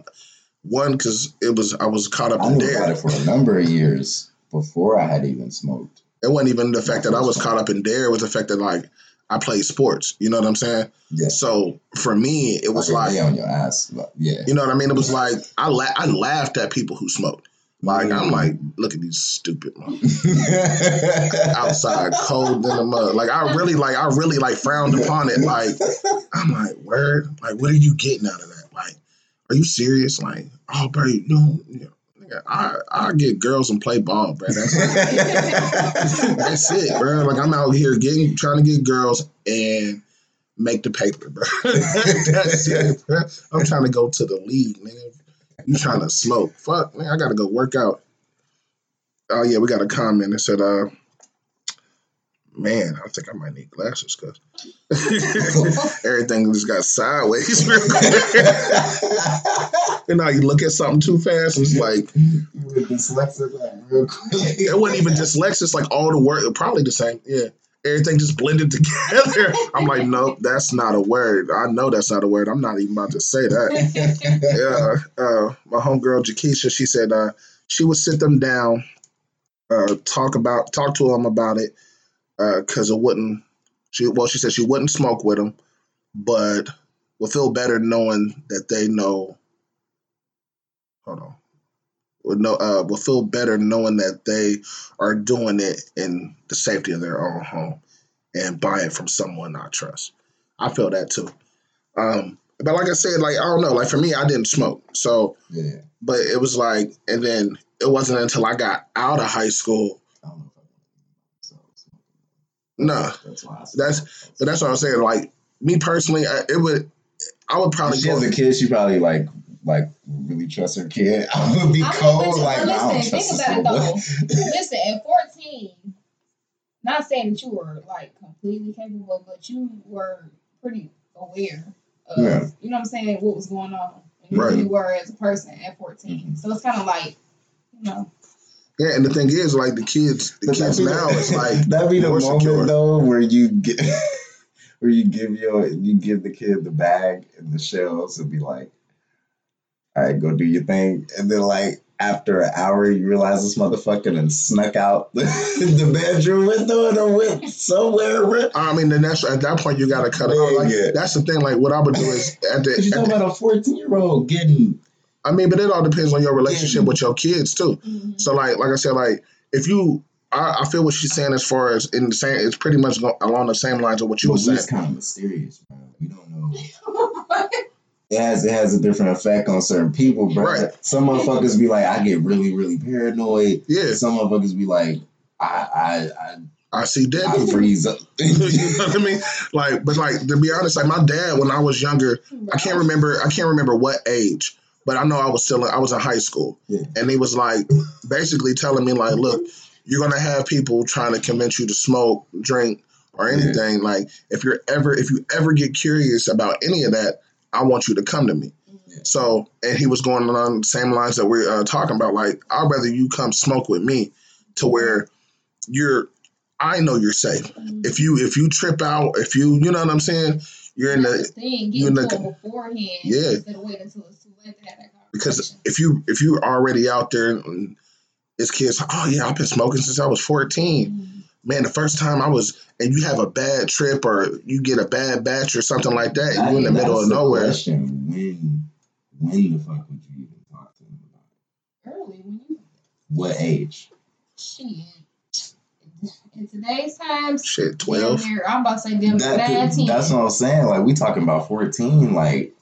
A: one because it was I was caught up
B: I
A: in
B: knew about it for a number of years before I had even smoked.
A: It wasn't even the fact that I was caught up in there. It was the fact that like I played sports. You know what I'm saying?
B: Yeah,
A: So for me, it was
B: Okay,
A: like,
B: on your ass. Yeah,
A: you know what I mean? It was like I la- I laughed at people who smoked. Like I'm
B: Mm.
A: like, look at these stupid outside cold in the mud. Like I really like I really like frowned upon it. Like I'm like, word. Like what are you getting out of that? Like, are you serious? Like, oh, bro, you know, you know, I I get girls and play ball, bro. That's it. That's it, bro. Like I'm out here getting trying to get girls and make the paper, bro. That's it, bro. I'm trying to go to the league, nigga. You trying to smoke? Fuck, man. I gotta go work out. Oh yeah, we got a comment that said, uh, man, I think I might need glasses because everything just got sideways real quick. you know, how you look at something too fast, it's like
B: dyslexic, like, real quick.
A: it wasn't even dyslexic. It's like all the work, probably the same. Yeah, everything just blended together. I'm like, nope, that's not a word. I know that's not a word. I'm not even about to say that. Yeah, uh, my homegirl Jakisha, she said uh, she would sit them down, uh, talk about, talk to them about it, because it wouldn't. She well, she said she wouldn't smoke with them, but would feel better knowing that they know. Hold on. Will know uh, will feel better knowing that they are doing it in the safety of their own home and buying from someone I trust. I feel that too. Um, but like I said, like I don't know, like for me, I didn't smoke, so
B: Yeah.
A: but it was like, and then it wasn't until I got out of high school.
B: I don't know if I want to so smoking.
A: No,
B: That's why I said
A: That's- but that's what I'm saying. Like me personally, I, it would, I would probably
B: she
A: go.
B: has a kid. She probably like like really trust her kid. I would be
C: I mean,
B: cold.
C: but you-
B: like
C: but
B: nah, I don't trust
C: think
B: this
C: about it though. Listen, at 14, not saying that you were like completely capable, but you were pretty aware of,
B: Yeah.
C: you know what I'm saying, what was going on. And
A: Right.
C: you were as a person at 14. Mm-hmm. So it's kind of like, you know,
A: yeah, and the thing is, like the kids, the
B: But
A: kids now
B: the-
A: is like
B: that'd be the
A: more
B: moment
A: secure.
B: though where you get where you give your you give the kid the bag and the shells and be like, all right, go do your thing, and then like after an hour you realize this motherfucker and snuck out the, the bedroom window and went somewhere. bro.
A: I mean, then that's at that point you got to cut it off. Like
B: Yeah.
A: that's the thing. Like what I would do is at the,
B: Cause you
A: at
B: talking
A: the-
B: about a fourteen year old getting
A: I mean, but it all depends on your relationship
B: Yeah.
A: with your kids too. Mm-hmm. So like, like I said, like if you, I, I feel what she's saying as far as in the same, it's pretty much along the same lines of what you
B: but
A: were saying.
B: was kind of mysterious, bro. We don't know. It has it has a different effect on certain people, bro.
A: Right.
B: Some motherfuckers be like, I get really, really paranoid.
A: Yeah,
B: Some motherfuckers be like, I
A: I see dead
B: I, I
A: people.
B: freeze up.
A: you know what I mean? Like, but like to be honest, like my dad when I was younger, I can't remember. I can't remember what age, but I know I was still. I was in high school,
B: Yeah.
A: and he was like basically telling me like, look, you're gonna have people trying to convince you to smoke, drink, or
B: Yeah.
A: anything. Like, if you're ever, if you ever get curious about any of that, I want you to come to me. So, and he was going along the same lines that we're uh, talking about. Like, I'd rather you come smoke with me, to where you're. I know you're safe. If you if you trip out, if you you know what I'm saying, you're in
C: That's
A: the
C: thing,
A: you in the-
C: beforehand
A: Yeah.
C: instead of waiting until it's too late to have that
A: because if you if you're already out there and it's kids, oh yeah, I've been smoking since I was 14.
C: Mhm.
A: Man, the first time I was, and you have a bad trip or you get a bad batch or something like that, and you in the middle of nowhere.
B: Question. When when the fuck would you even talk to them about it?
C: Early when you
B: What age?
C: shit. In today's times,
A: Shit, 12.
C: near, I'm about to say damn near
B: That
C: 19.
B: that's what I'm saying. Like we talking about 14. Like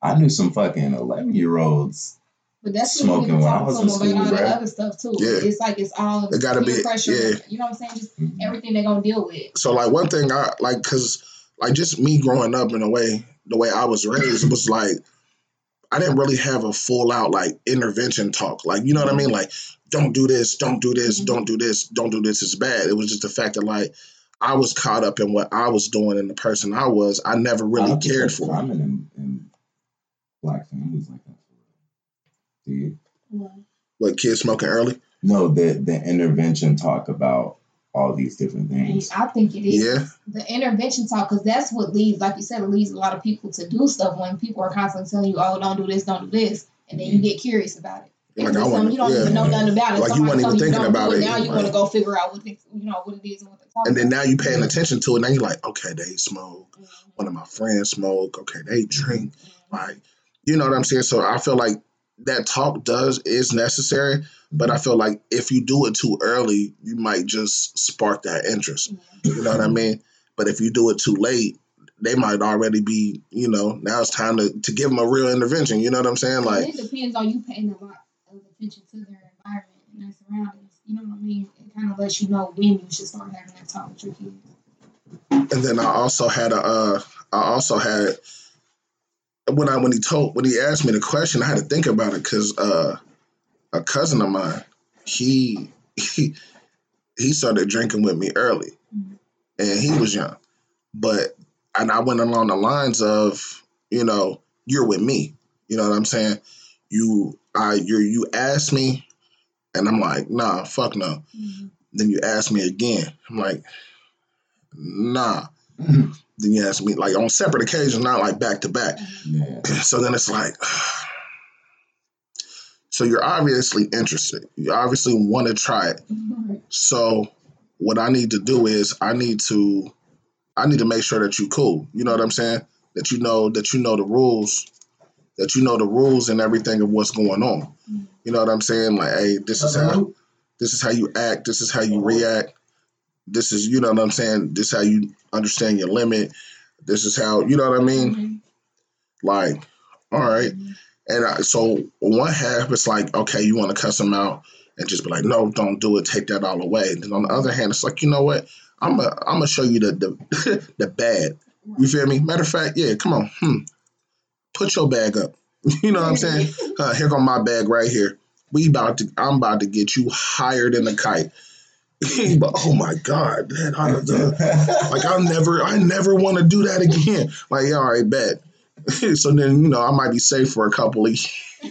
B: I knew some fucking 11 year olds.
C: But that's
B: Smoking
C: when
B: I was in
C: about all
B: school,
C: that other stuff too.
A: Yeah.
C: It's like it's all
A: It gotta be-
C: pressure.
A: yeah.
C: You know what I'm saying? Just
B: Mhm.
C: everything they're gonna deal with.
A: So like one thing I like because like just me growing up in a way the way I was raised was like I didn't really have a full out like intervention talk like you know what I mean like don't do this don't do this
C: Mhm.
A: don't do this don't do this it's bad it was just the fact that like I was caught up in what I was doing and the person I was I never really
B: don't
A: cared for
B: Common in, in black families like that. Do you?
A: what kids smoking early
B: No, the the intervention talk about all these different things.
C: I think it is
A: yeah
C: the intervention talk because that's what leads, like you said, it leads a lot of people to do stuff when people are constantly telling you, "Oh, don't do this, don't do this," and then you get curious about it.
A: like
C: And
A: I
C: then some,
A: want
C: you don't
A: yeah
C: even know nothing about it.
A: Like, you weren't even thinking about
C: do
A: it,
C: Now you want to go figure out what they, you know what it is and what they're talking
A: and then
C: about.
A: now you're paying attention to it now you're like okay they smoke
C: Mhm.
A: one of my friends smoke okay they drink
C: Mhm.
A: Like, you know what I'm saying? So I feel like that talk does is necessary, but I feel like if you do it too early, you might just spark that interest. You know what I mean? But if you do it too late, they might already be, you know, now it's time to, to give them a real intervention. You know what I'm saying? Like,
C: it depends on you paying a lot of attention to their environment and their surroundings. You know what I mean? It kind of lets you know when you should start having that talk with your kids.
A: and then I also had a, uh, I also had when I when he told when he asked me the question, I had to think about it because uh, a cousin of mine, he he he started drinking with me early,
C: Mhm.
A: and he was young, but and I went along the lines of you know you're with me, you know what I'm saying? You I you you asked me, and I'm like nah fuck no. Then you ask me again, I'm like nah. Then you ask me like on separate occasions, not like back to back.
B: yeah.
A: So then it's like, so you're obviously interested. You obviously want to try it.
C: Right.
A: So what I need to do is I need to, I need to make sure that you cool. You know what I'm saying? That you know that you know the rules. that you know the rules and everything of what's going on.
C: Mhm.
A: You know what I'm saying? Like, hey, this is how this is how you act, this is how you react. This is you know what I'm saying, this is how you understand your limit. This is how you know what I mean?
C: Mhm.
A: Like, all right. And I, so one half it's like, okay, you want to cuss them out and just be like, no, don't do it, take that all away. Then on the other hand, it's like, you know what? I'm gonna I'm gonna show you the the, the bad. You feel me? Matter of fact, yeah, come on, hmm. Put your bag up. You know what I'm saying? Uh, here go my bag right here. We about to I'm about to get you higher than a kite. but oh my god, that I, like I never I never want to do that again. Like, yeah, all right, bet. so then, you know, I might be safe for a couple of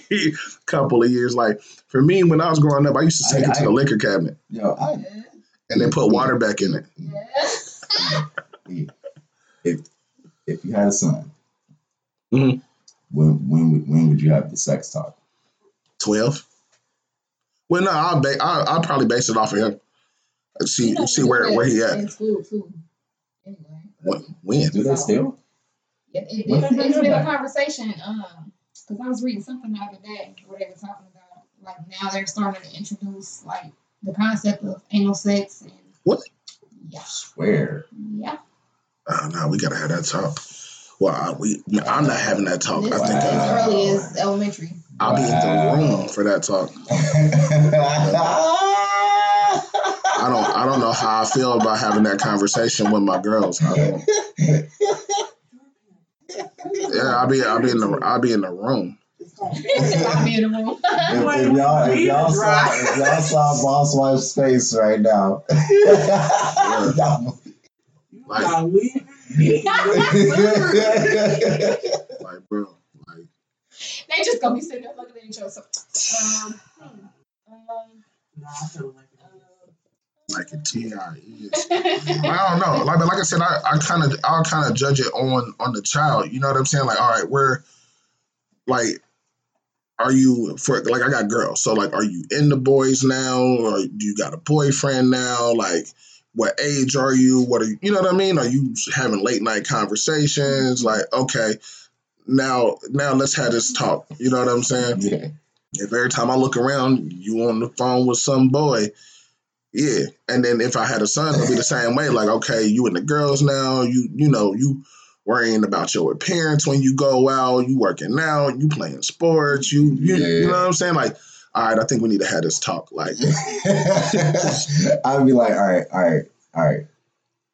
A: couple of years. Like for me, when I was growing up, I used to take
B: I-
A: it to
B: I-
A: the liquor cabinet
B: Yo, I,
A: and then put water back in it.
C: Yeah.
B: if if you had a son,
A: Mhm.
B: when when would when would you have the sex talk?
A: Twelve. Well, no, I'll ba- I'll, I'll probably base it off of him. See
C: You know,
A: see where where he at.
C: In school too. Anyway.
A: When? when?
B: Do they still?
C: Yeah, it,
B: What
C: it's,
B: did they
C: it's been a
B: about it?
C: conversation. Um, because I was reading something the other day where they were talking about like now they're starting to introduce like the concept of anal sex and
A: What?
C: Yeah,
B: Where?
C: yeah.
A: Oh no, we gotta have that talk. Well, I, we I'm not having that talk.
C: This
A: I
C: is
A: think
C: as
B: Wow.
C: early as elementary.
A: I'll be in the room for that talk. I don't I don't know how I feel about having that conversation with my girls. I don't, yeah, I'll be I'll be in the I'll be in the room.
C: I'll be in the room.
B: If, if y'all, if y'all saw, if y'all saw Boss Wife's face right now, y'all-
A: Like-
D: Like, we,
A: Like, bro, like
C: they just gonna be sitting there looking at each other. So, um, hmm, um,
D: nah, I feel like
A: like a Ti is. I don't know. Like, but like I said, I, I kind of, I'll kind of judge it on on the child. You know what I'm saying? Like, all right, we're like, are you for like I got girls, so like, are you in the boys now, or do you got a boyfriend now? Like, what age are you? What are you? You know what I mean? Are you having late night conversations? Like, okay, now now let's have this talk. You know what I'm saying?
B: yeah.
A: If every time I look around, you on the phone with some boy, yeah. And then if I had a son, it'll be the same way. Like, okay, you and the girls now, you you know, you worrying about your appearance when you go out, you working out, you playing sports, you you, you know what I'm saying? Like, all right, I think we need to have this talk. Like,
B: I'd be like, all right, all right, all right.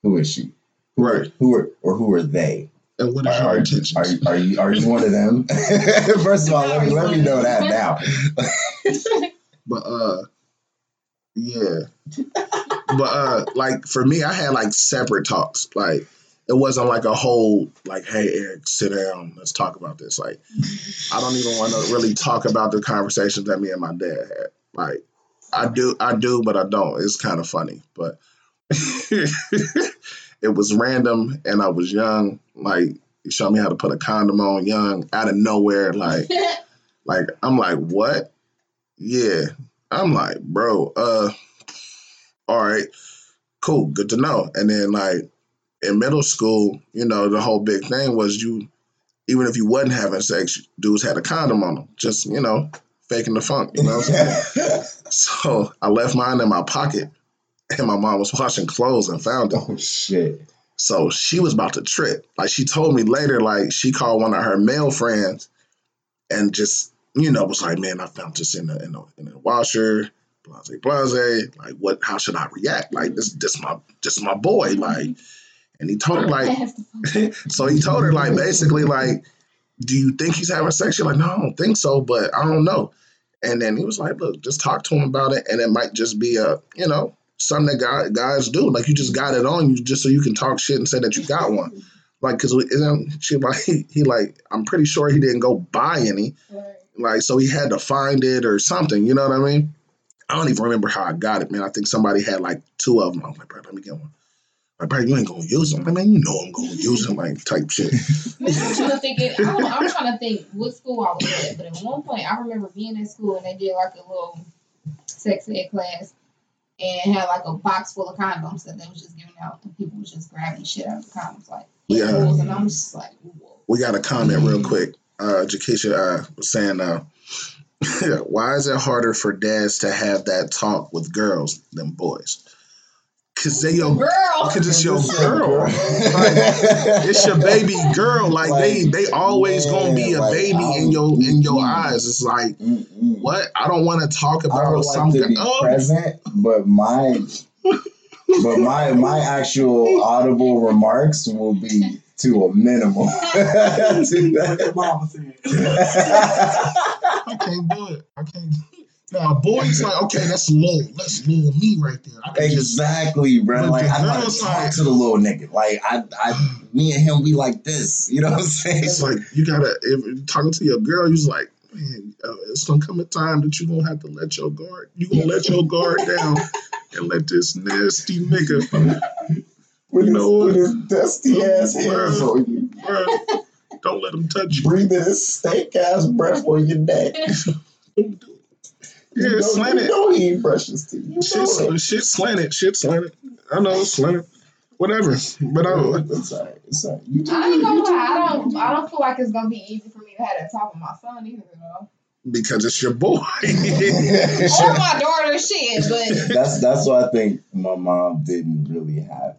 B: Who is she? Who are,
A: Right.
B: who are or who are they?
A: and what is
B: Are,
A: your
B: are,
A: intentions?
B: are, you- are you are you one of them? First of all, let me let me know that now.
A: But uh yeah. but uh like for me I had like separate talks. Like it wasn't like a whole like, hey Eric, sit down, let's talk about this. Like I don't even want to really talk about the conversations that me and my dad had. Like I do I do, but I don't. It's kind of funny. But it was random and I was young. Like he showed me how to put a condom on young out of nowhere. Like like I'm like, what? Yeah. I'm like, bro, uh, all right, cool, good to know. And then like in middle school, you know, the whole big thing was you even if you wasn't having sex, dudes had a condom on them. Just, you know, faking the funk, you know what I'm saying? so I left mine in my pocket and my mom was washing clothes and found it.
B: oh shit!
A: So she was about to trip. Like she told me later, like she called one of her male friends and just, you know, was like, man, I found this in the in the, in the washer, blase, blase. Like, what how should I react? Like this this my this my boy. Like, and he told her like so he told her like basically like, do you think he's having sex? She's like, no, I don't think so, but I don't know. And then he was like, look, just talk to him about it, and it might just be a, you know, something that guy, guys do. Like you just got it on you just so you can talk shit and say that you got one. Like, cause she like he, he like I'm pretty sure he didn't go buy any. Like, so he had to find it or something. You know what I mean? I don't even remember how I got it, man. I think somebody had like two of them. I'm like, bro, let me get one. Like, bro, you ain't gonna use them. Like, man, you know I'm gonna use them, like type shit.
C: I'm trying to think. It, I I'm trying to think what school I was at, but at one point I remember being in school and they did like a little sex ed class and had like a box full of condoms that they was just giving out and people was just grabbing shit out of the condoms like
A: Yeah.
C: and I'm just like, whoa.
A: We got a comment real mm-hmm. quick. Uh, Jakisha uh, was saying, uh, why is it harder for dads to have that talk with girls than boys? Cause they your,
C: Girl.
A: cause it's your girl. Like, it's your baby girl. Like, they, they always gonna be a
B: Like,
A: baby in your in your eyes. It's like
B: Mm-mm.
A: what? I don't want to talk
B: I would
A: about
B: like
A: something.
B: to be
A: Oh,
B: present, but my but my my actual audible remarks will be to a minimum. To
D: What your
B: that.
D: mama said.
A: I can't do it. I can't. Now, boys like okay, that's low. That's low me right there. I can just
B: exactly, bro.
A: But
B: Like
A: the
B: I gotta
A: girls
B: talk to the little nigga. Like I, I, me and him, we like this. You know what I'm saying?
A: It's like you gotta if talking to your girl, you's like, man, uh, it's gonna come a time that you gonna have to let your guard. You gonna let your guard down and let this nasty nigga,
B: with
A: you
B: his, with his dusty ass hands on you,
A: bruh, don't let him touch you.
B: breathing his stank ass breath on your neck.
A: Don't do it.
B: You
A: Yeah,
B: know,
A: slant
B: you
A: it.
B: know he ain't brush his teeth. You know
A: Shit,
B: it.
A: shit slanted. Shit slanted. I know it's slanted. Whatever. But uh, I,
B: It's all right. It's all right. You do
C: I ain't
B: you.
C: gonna
B: You do
C: lie. I don't. I don't feel like it's gonna be easy for me to have that talk with my son either, though.
A: because it's your boy.
C: Or my daughter, shit. But
B: that's that's why I think my mom didn't really have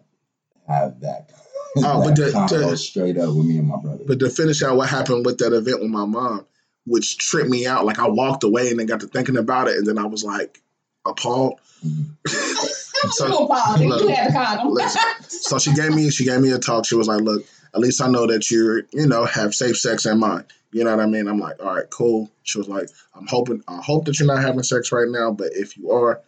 B: have that.
A: Oh,
B: that
A: but the-
B: convo
A: the-
B: straight up with me and my brother.
A: But to finish out what happened with that event with my mom, which tripped me out, like I walked away and then got to thinking about it, and then I was like appalled. Mm-hmm.
C: I'm
A: So-
C: so Paul. You had the condom.
A: listen. So she gave me she gave me a talk. She was like, "Look, at least I know that you're you know have safe sex in mind." You know what I mean? I'm like, "All right, cool." She was like, "I'm hoping I hope that you're not having sex right now, but if you are,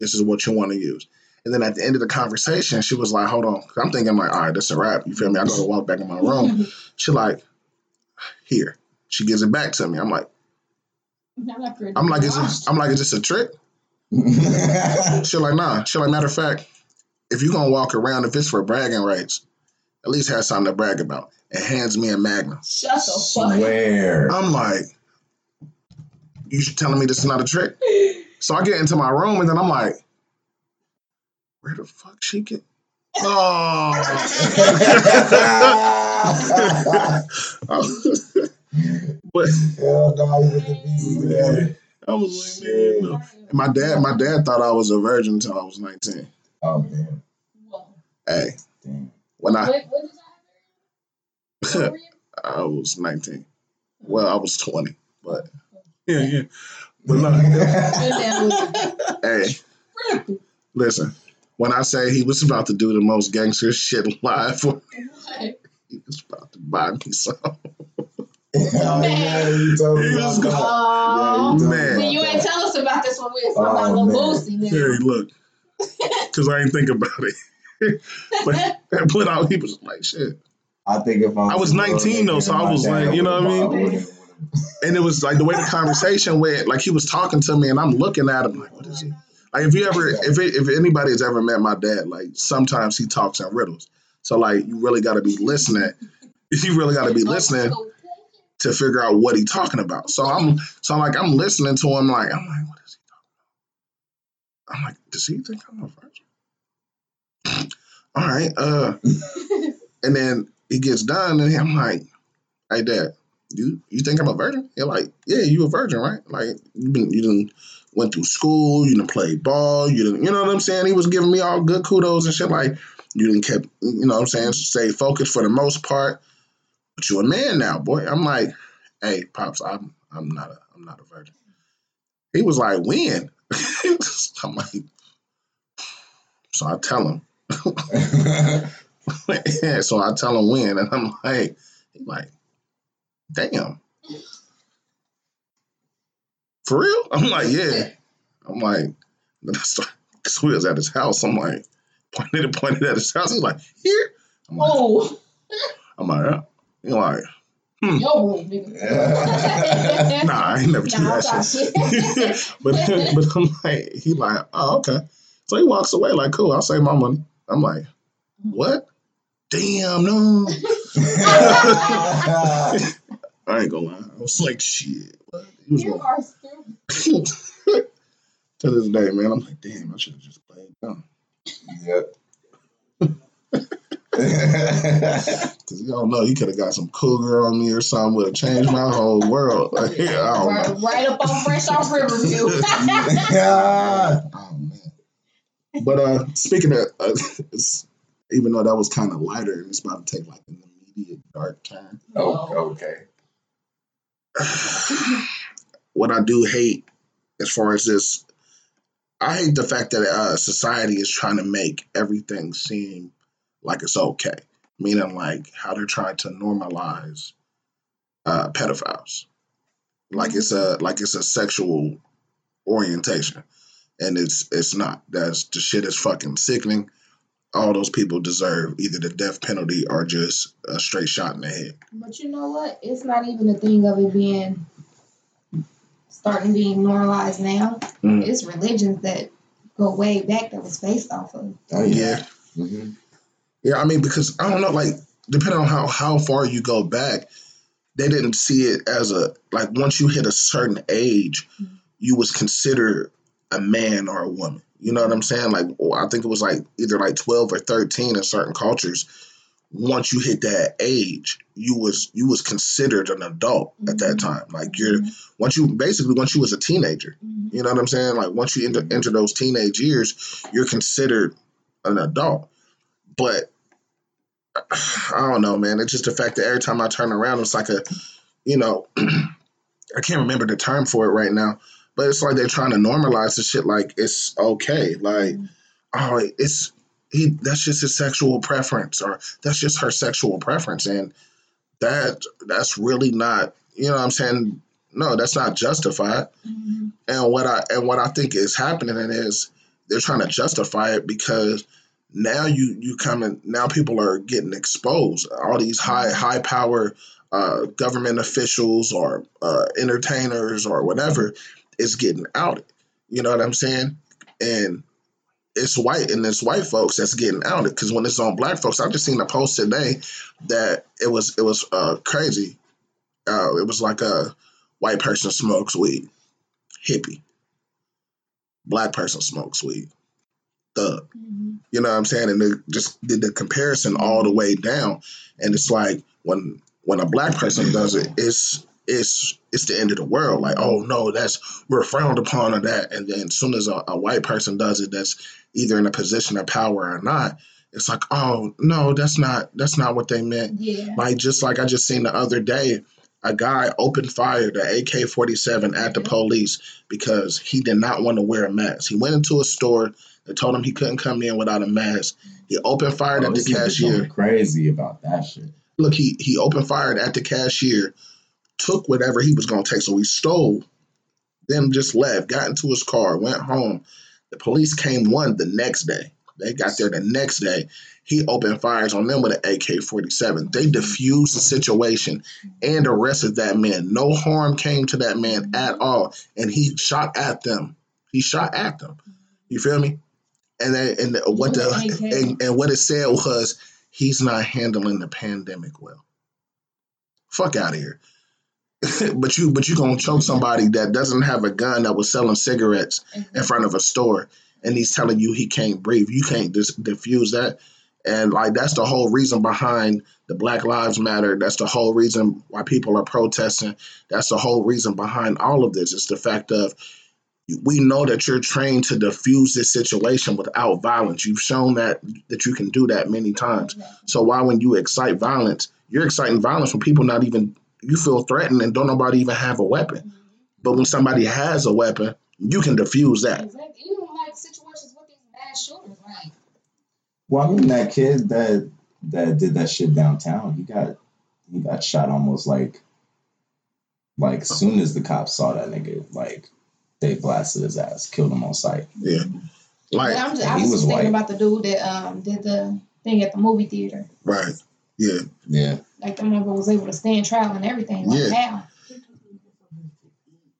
A: this is what you want to use." And then at the end of the conversation, she was like, "Hold on. I'm thinking like, "All right, that's a wrap." You feel me? I go to walk back in my room. Mm-hmm. She like, "Here." She gives it back to me. I'm like, I'm like, is this, I'm like, is this a trick? She like, nah. She like, matter of fact, if you're gonna walk around, if it's for bragging rights, at least have something to brag about. And hands me a Magnum.
C: Shut the fuck.
B: Swear.
A: I'm like, you telling me this is not a trick? So I get into my room and then I'm like, where the fuck she get? Oh. but
B: Hell no, you with the pieces together.
A: I was like, man, no. And my dad, my dad thought I was a virgin until I was 19.
B: Oh damn,
C: Whoa.
A: Hey,
B: damn.
A: when I
C: What, what did I
A: I was 19. Well, I was 20, but yeah, yeah. But look, hey, listen. When I say he was about to do the most gangster shit live, he was about to buy me some.
B: oh yeah, you told me
A: He
B: about
A: was
B: that.
C: Oh,
B: Yeah, you told me
A: Man.
C: then you ain't tell us about this when we was
B: Oh,
C: talking about Lil
B: man.
C: Boosie. Then.
A: Hey, look, because I didn't think about it. but but I, he was like, shit.
B: I think if I
A: I was 19 though, so I was like, you know what I mean? And it was like the way the conversation went, like he was talking to me, and I'm looking at him like, what is he? Like if you ever, if it, if anybody has ever met my dad, like sometimes he talks in riddles. So like you really got to be listening. You really got to be listening to figure out what he's talking about. So I'm, so I'm like I'm listening to him, like I'm like, what is he talking about? I'm like, does he think I'm a virgin? All right, uh, and then he gets done, and I'm like, hey dad, you you think I'm a virgin? You're like, yeah, you a virgin, right? Like you've been you didn't went through school, you didn't play ball, you didn't, you know what I'm saying? He was giving me all good kudos and shit. Like you didn't kept, you know what I'm saying, stay focused for the most part. But you a man now, boy. I'm like, hey, pops, I'm I'm not a I'm not a virgin. He was like, when? I'm like, so I tell him. so I tell him when, and I'm like, he like, damn. For real? I'm like, yeah. I'm like, then I start, cause we was at his house. I'm like, pointed and pointed at his house. He's like, here. I'm like,
C: Oh,
A: I'm like, yeah. He's like,
C: your room, nigga.
A: nah, I ain't never do
C: Nah,
A: that shit. but but I'm like, he like, oh okay. So he walks away like, cool. I'll save my money. I'm like, what? Damn, no. I ain't gonna lie. I was like, shit. What? He was
C: You
A: going
C: are.
A: to this day, man. I'm like, damn, I should have just played dumb.
B: yep.
A: Cause you don't know, you could have got some cougar on me or something would have changed my whole world. I don't know.
C: Right, right up on Fresh Off Riverview. yeah.
A: Oh man. But uh speaking of uh, even though that was kind of lighter, it's about to take like an immediate dark turn.
B: oh, okay.
A: what I do hate as far as this, I hate the fact that uh, society is trying to make everything seem like it's okay. Meaning, like how they're trying to normalize uh, pedophiles, like it's a like it's a sexual orientation, and it's it's not. That's the shit is fucking sickening. All those people deserve either the death penalty or just a straight shot in the head.
C: But you know what? It's not even a thing of it being starting being normalized now.
A: Mm.
C: It's religions that go way back that was based off of.
B: Oh
A: Yeah.
B: yeah. hmm
A: Yeah, I mean, because I don't know, like depending on how how far you go back, they didn't see it as a like once you hit a certain age,
C: Mhm.
A: you was considered a man or a woman. You know what I'm saying? Like or I think it was like either like 12 or 13 in certain cultures. Once you hit that age, you was you was considered an adult at that
C: Mhm.
A: time. Like you're once you basically once you was a teenager.
C: Mhm.
A: You know what I'm saying? Like once you enter, enter those teenage years, you're considered an adult. But I don't know, man. It's just the fact that every time I turn around, it's like a, you know, I can't remember the term for it right now, but it's like they're trying to normalize the shit like it's okay. Like, oh, it's he. That's just his sexual preference, or that's just her sexual preference, and that that's really not. You know what I'm saying? No, that's not justified.
C: Mhm.
A: And what I and what I think is happening is they're trying to justify it because now you you come in now people are getting exposed. All these high high power uh, government officials or uh, entertainers or whatever is getting outed. You know what I'm saying? And it's white and it's white folks that's getting outed because when it's on black folks, I just seen a post today that it was it was uh, crazy. Uh, it was like a white person smokes weed, hippie. Black person smokes weed, thug.
C: Mhm.
A: You know what I'm saying? And they just did the comparison all the way down. And it's like when when a black person does it, it's it's it's the end of the world. Like, oh no, that's we're frowned upon or that. And then as soon as a, a white person does it, that's either in a position of power or not. It's like, oh no, that's not that's not what they meant.
C: Yeah.
A: Like just like I just seen the other day, a guy opened fire to AK forty seven at the police because he did not want to wear a mask. He went into a store. They told him he couldn't come in without a mask. He opened fire
B: Oh,
A: at the cashier.
B: crazy about that shit.
A: Look, he he opened fire at the cashier, took whatever he was gonna take. So he stole, then just left, got into his car, went home. The police came one the next day. They got there the next day. He opened fires on them with an AK 47. They defused the situation and arrested that man. No harm came to that man at all. And he shot at them. He shot at them. You feel me? And they, and what the and, and what it said was he's not handling the pandemic well. Fuck out of here. but you but you gonna choke somebody that doesn't have a gun that was selling cigarettes mm-hmm. in front of a store and he's telling you he can't breathe. You can't dis- diffuse that. And like that's the whole reason behind the Black Lives Matter. That's the whole reason why people are protesting. That's the whole reason behind all of this. It's the fact of we know that you're trained to diffuse this situation without violence. You've shown that that you can do that many times. Mm-hmm. So why when you excite violence, you're exciting violence when people not even you feel threatened and don't nobody even have a weapon. But when somebody has a weapon, you can defuse that.
C: Exactly. Even like situations with these mass shooters, like
B: Well, I mean that kid that that did that shit downtown, he got he got shot almost like like soon as the cops saw that nigga, like they blasted his ass, killed him on sight.
A: Yeah. Like
C: I'm just,
B: and
C: I
B: he
C: was,
B: was
C: just thinking
B: white.
C: about the dude that um did the thing at the movie theater.
A: right. Yeah.
B: Yeah.
C: Like the mother was able to stand trial and everything. Like
A: Yeah.
C: now.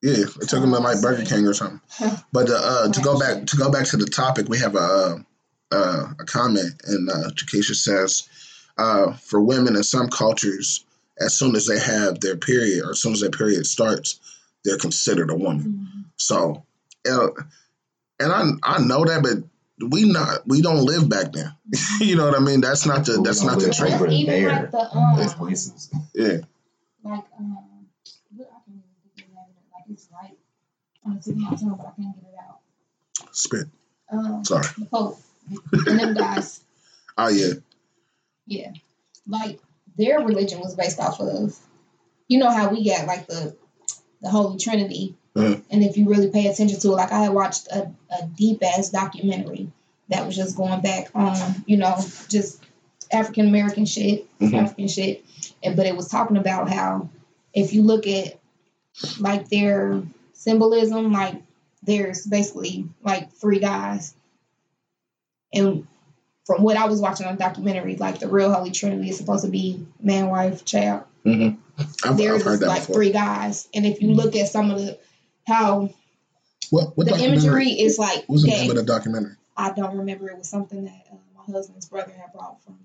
A: Yeah, it took him to like Burger King or something. But uh, uh, to go back to go back to the topic, we have a uh, a comment, and uh, Jakesha says, uh, for women in some cultures, as soon as they have their period, or as soon as their period starts, they're considered a woman.
C: Mhm.
A: So, uh, and I I know that, but we not we don't live back then. you know what I mean? That's not the
B: We
A: that's
B: don't
A: the
B: live
A: trend.
B: over
C: Even
B: there
C: like the,
B: in those
C: um,
B: places.
A: Yeah.
C: like um, what I can't think of the name of it. Like it's right on the tip of my tongue, but I can't get it out.
A: Spit.
C: Um,
A: Sorry.
C: the Pope and them guys.
A: Oh yeah.
C: Yeah, like their religion was based off of, you know how we got like the the Holy Trinity,
A: Mhm.
C: and if you really pay attention to it, like I had watched a, a deep ass documentary that was just going back on, you know, just African American shit,
A: Mhm.
C: African shit, and but it was talking about how if you look at like their symbolism, like there's basically like three guys, and from what I was watching on the documentary, like the real Holy Trinity is supposed to be man, wife, child.
A: I've, I've
C: There's
A: heard that
C: like
A: before.
C: three guys, and if you look at some of the how
A: What what
C: the imagery is like
A: What's the name of the documentary?
C: I don't remember. It was something that uh, my husband's brother had brought from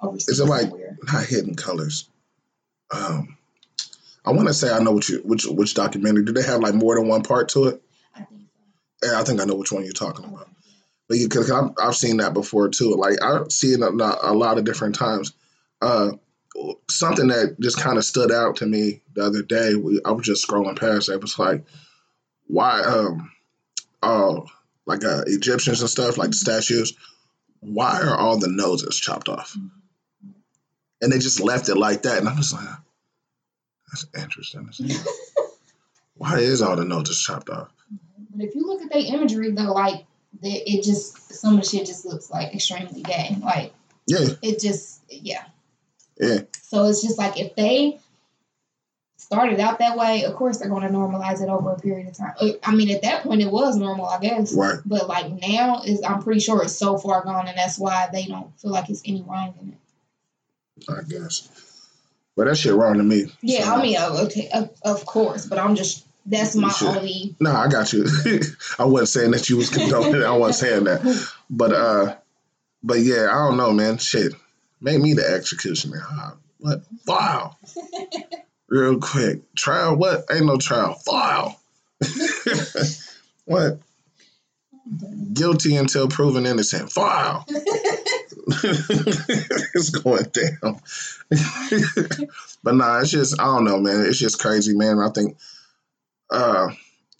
C: overseas.
A: Is it like-
C: somewhere.
A: Not Hidden Colors. Um, I want to say I know what you which which documentary. Do they have like more than one part to it?
C: I think so.
A: Yeah, I think I know which one you're talking
C: so.
A: about. But because I've, I've seen that before too. Like I've seen it a, a lot of different times. Uh, something that just kind of stood out to me the other day. We, I was just scrolling past. It was like, why, um, oh, like uh, Egyptians and stuff, like the statues. Why are all the noses chopped off? And they just left it like that, and I'm just like, that's interesting. why is all the noses chopped off?
C: But if you look at their imagery though, like the, it just some of the shit just looks like extremely gay. Like
A: Yeah,
C: it just yeah.
A: Yeah.
C: So it's just like if they started out that way, of course they're going to normalize it over a period of time. Uh, I mean, at that point it was normal, I guess.
A: right.
C: But like now is I'm pretty sure it's so far gone, and that's why they don't feel like it's any wrong in it.
A: I guess. But that shit wrong to me.
C: Yeah,
A: So-
C: I mean, uh, okay, of, of course, but I'm just that's my
A: Sure.
C: only.
A: No, I got you. I wasn't saying that you was condoning. it. I wasn't saying that. But uh, but yeah, I don't know, man. Shit, make me the executioner. Ah, What? Wow. Real quick. Trial? What? Ain't no trial. File. what? Guilty until proven innocent. File. it's going down. but nah, it's just I don't know, man. It's just crazy, man. I think, uh,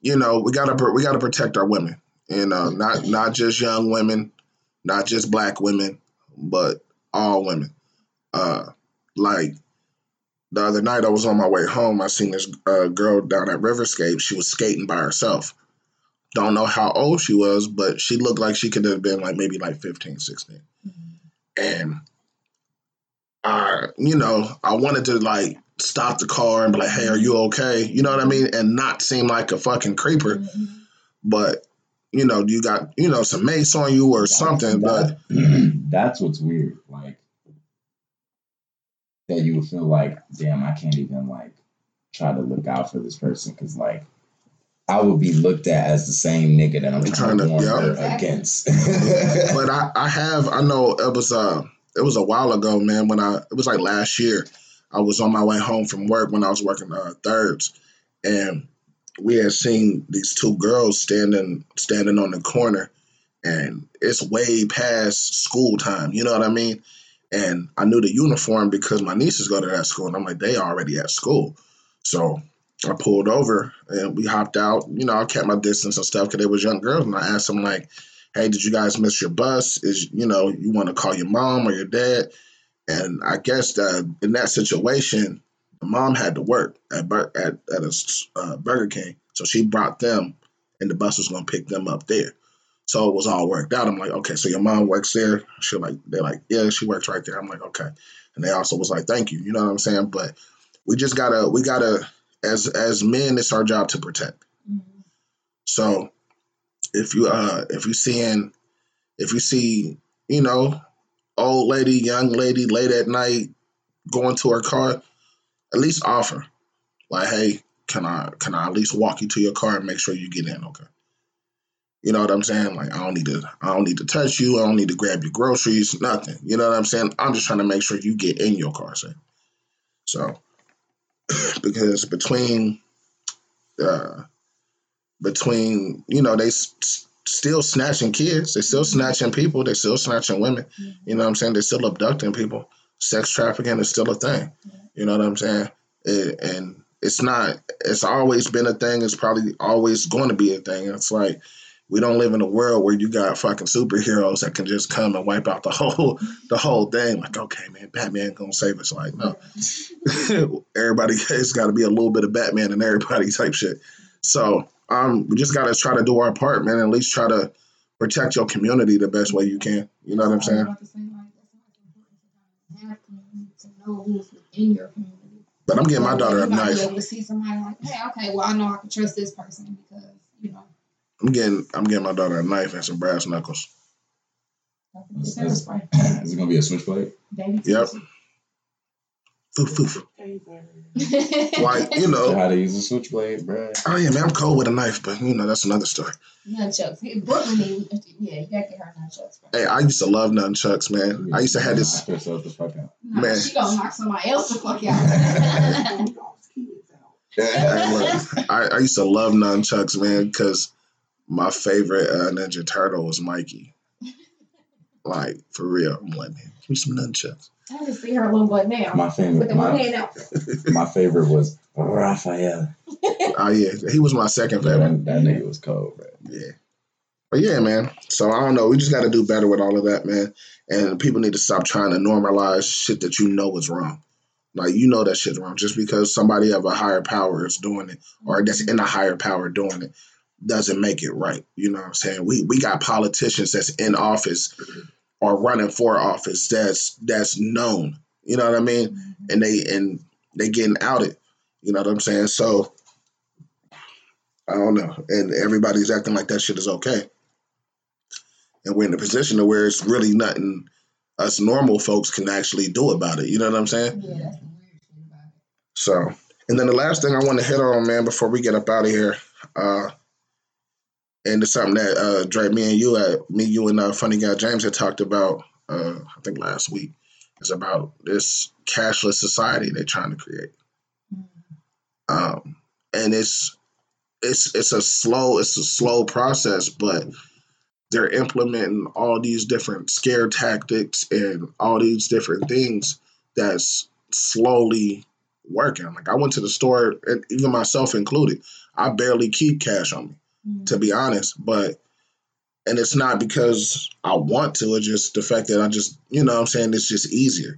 A: you know, we gotta we gotta protect our women, and uh, not not just young women, not just black women, but all women. Uh, like the other night, I was on my way home. I seen this uh, girl down at Riverscape. She was skating by herself. Don't know how old she was, but she looked like she could have been like maybe like 15, 16 and I, you know, I wanted to like stop the car and be like, "Hey, are you okay?" You know what I mean, and not seem like a fucking creeper.
C: Mhm.
A: But you know, you got you know some mace on you or something. But
B: That- that's what's weird. Like that you would feel like, damn, I can't even like try to look out for this person because like I would be looked at as the same nigga that I'm trying,
A: trying to-
B: to warn
A: yeah.
B: her against.
A: but I, I have I know it was uh it was a while ago, man. When I it was like last year, I was on my way home from work when I was working uh, thirds, and we had seen these two girls standing standing on the corner, and it's way past school time. You know what I mean? And I knew the uniform because my nieces go to that school, and I'm like, they already at school, so. I pulled over and we hopped out. You know, I kept my distance and stuff because they was young girls, and I asked them like, hey, did you guys miss your bus? Is you know, you want to call your mom or your dad? And I guess that in that situation, the mom had to work at at at a uh, Burger King, so she brought them, and the bus was gonna pick them up there. So it was all worked out. I'm like, okay, so your mom works there. She like, they're like, yeah, she works right there. I'm like, okay. And they also was like, thank you. You know what I'm saying? But we just gotta, we gotta, as as men, it's our job to protect.
C: Mhm.
A: So if you uh if you seeing if you see, you know, old lady, young lady late at night going to her car, at least offer. Like, hey, can I can I at least walk you to your car and make sure you get in, okay? You know what I'm saying? Like I don't need to I don't need to touch you, I don't need to grab your groceries, nothing. You know what I'm saying? I'm just trying to make sure you get in your car safe. So because between uh between you know they s- still snatching kids. They're still snatching people. They're still snatching women. You know what I'm saying? They're still abducting people. Sex trafficking is still a thing. You know what I'm saying? It, and it's not. It's always been a thing. It's probably always going to be a thing. It's like we don't live in a world where you got fucking superheroes that can just come and wipe out the whole the whole thing. Like, okay, man, Batman gonna save us. Like, no, everybody it's got to be a little bit of Batman in everybody type shit. So, um, we just gotta try to do our part, man. At least try to protect your community the best way you can. You know what I'm saying? But I'm getting my daughter a knife.
C: able to see somebody like, hey, okay, well, I know I can trust this person because you know.
A: I'm getting I'm getting my daughter a knife and some brass knuckles.
B: Is, is- is it gonna be a switchblade?
C: Baby
A: Yep. Foof, foof. Like, you know,
B: how to use a switchblade, bruh?
A: oh yeah, man, I'm cold with a knife, but you know, that's another story.
C: Nunchucks. Hey, Brooklyn, yeah, you gotta get her nunchucks. Bro.
A: Hey, I used to love nunchucks, man. I used to have this
B: Knock the fuck out.
C: Nah,
A: Man.
C: She gonna knock somebody else the fuck out.
A: Hey, look, I, I used to love nunchucks, man, because my favorite uh, Ninja Turtle was Mikey. Like for real, I'm like, man, give me some nunchucks.
C: I can see her little butt now.
B: My favorite, my, my favorite was Raphael.
A: Oh yeah, he was my second
B: Yeah,
A: favorite.
B: that, that nigga was cold, bro.
A: Yeah. But yeah, man. So I don't know. We just got to do better with all of that, man. And people need to stop trying to normalize shit that you know is wrong. Like you know that shit's wrong. Just because somebody of a higher power is doing it, or that's in a higher power doing it, doesn't make it right. You know what I'm saying? We we got politicians that's in office or running for office that's that's known. You know what I mean? And they and they getting outed. You know what I'm saying? So I don't know. And everybody's acting like that shit is okay. And we're in a position to where it's really nothing us normal folks can actually do about it. You know what I'm saying?
C: Yeah, that's the weird shit about it.
A: So, and then the last thing I want to hit on, man, before we get up out of here, uh, and it's something that uh, Dre, me and you, uh, me, you, and uh, Funny Guy James had talked about, uh, I think last week, is about this cashless society they're trying to create. Um, and it's it's it's a slow it's a slow process, but they're implementing all these different scare tactics and all these different things that's slowly working. Like I went to the store, and even myself included, I barely keep cash on me,
C: Mm.
A: to be honest. But and it's not because I want to, it's just the fact that I just, you know what I'm saying, it's just easier.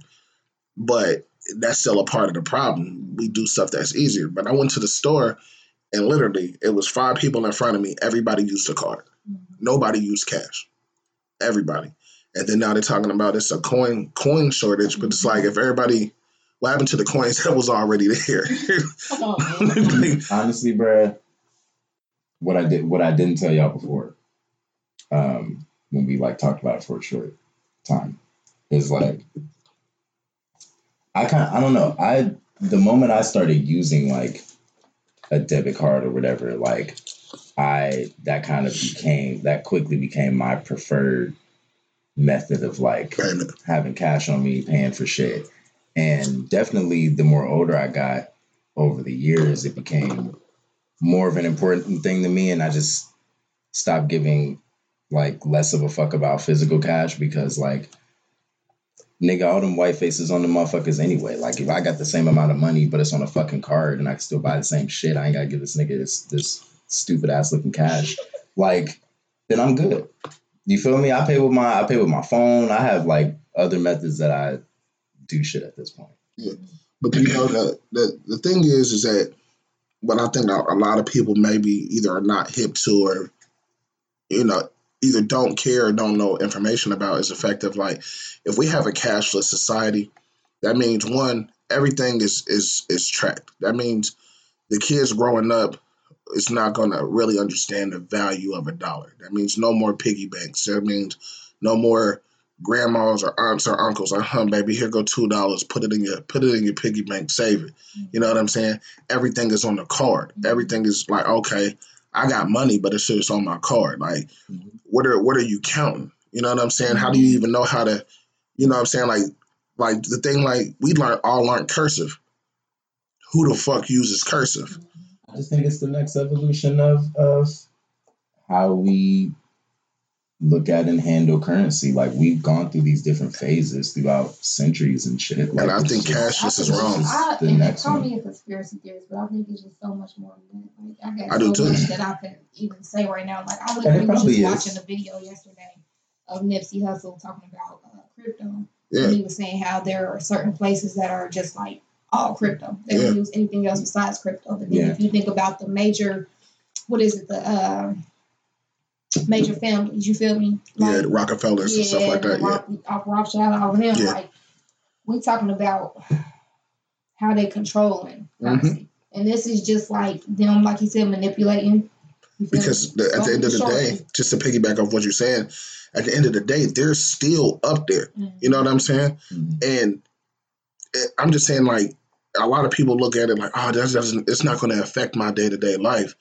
A: But that's still a part of the problem. We do stuff that's easier. But I went to the store and literally it was five people in front of me. Everybody used a card.
C: Mm.
A: Nobody used cash. Everybody. And then now they're talking about it's a coin coin shortage, but it's like if everybody what happened to the coins that was already there?
C: Come on, man.
A: Like,
B: Honestly, bruh, what I did, what I didn't tell y'all before, um, when we like talked about it for a short time, is like, I kind of I don't know, I the moment I started using like a debit card or whatever, like, I that kind of became that quickly became my preferred method of like
A: payment.
B: having cash on me, paying for shit. And definitely the more older I got over the years, it became more of an important thing to me. And I just stopped giving like less of a fuck about physical cash because like nigga, all them white faces on the motherfuckers anyway. Like if I got the same amount of money, but it's on a fucking card and I can still buy the same shit, I ain't gotta give this nigga this this stupid ass looking cash. Like, then I'm good. You feel me? I pay with my I pay with my phone. I have like other methods that I do shit at this point. Yeah.
A: But you know the, the the thing is is that what I think a, a lot of people maybe either are not hip to or you know either don't care or don't know information about is effective. like if we have a cashless society, that means one everything is is is tracked. That means the kids growing up is not going to really understand the value of a dollar. That means no more piggy banks. That means no more grandmas or aunts or uncles. Uh huh, baby, here go two dollars. Put it in your put it in your piggy bank. Save it. You know what I'm saying? Everything is on the card. Everything is like okay, I got money, but it's just on my card. Like, what are what are you counting? You know what I'm saying? How do you even know how to? You know what I'm saying? Like, like the thing like we learn all learned cursive. Who the fuck uses cursive?
B: I just think it's the next evolution of of how we look at and handle currency. Like we've gone through these different phases throughout centuries and shit. Like
A: I think
B: just-
A: cashless is wrong.
C: I,
B: The
C: and
B: next
C: call
B: one.
C: me a conspiracy theorist, but I think it's just so much more than that. Like I got
A: I do
C: so
A: too.
C: much that I could even say right now. Like I
B: And it
C: literally was just
B: is.
C: watching a video yesterday of Nipsey Hussle talking about uh, crypto.
A: Yeah.
C: And he was saying how there are certain places that are just like all crypto. They don't use anything else besides crypto. But then
B: Yeah.
C: if you think about the major, what is it, the uh, major families, you feel me?
A: Yeah, the Rockefellers and stuff like
C: the
A: that. Yeah.
C: Rock, off Rothschild, all of them.
A: Yeah.
C: Like we talking about how they controlling
A: Mm-hmm.
C: and this is just like them, like you said, manipulating. You
A: Because the, at the end of the
C: Slowly,
A: day, just to piggyback off what you're saying, at the end of the day, they're still up there.
C: shortly.
A: You know what I'm saying?
B: Mhm.
A: And I'm just saying, like, a lot of people look at it like, oh, that doesn't, it's not going to affect my day to day life.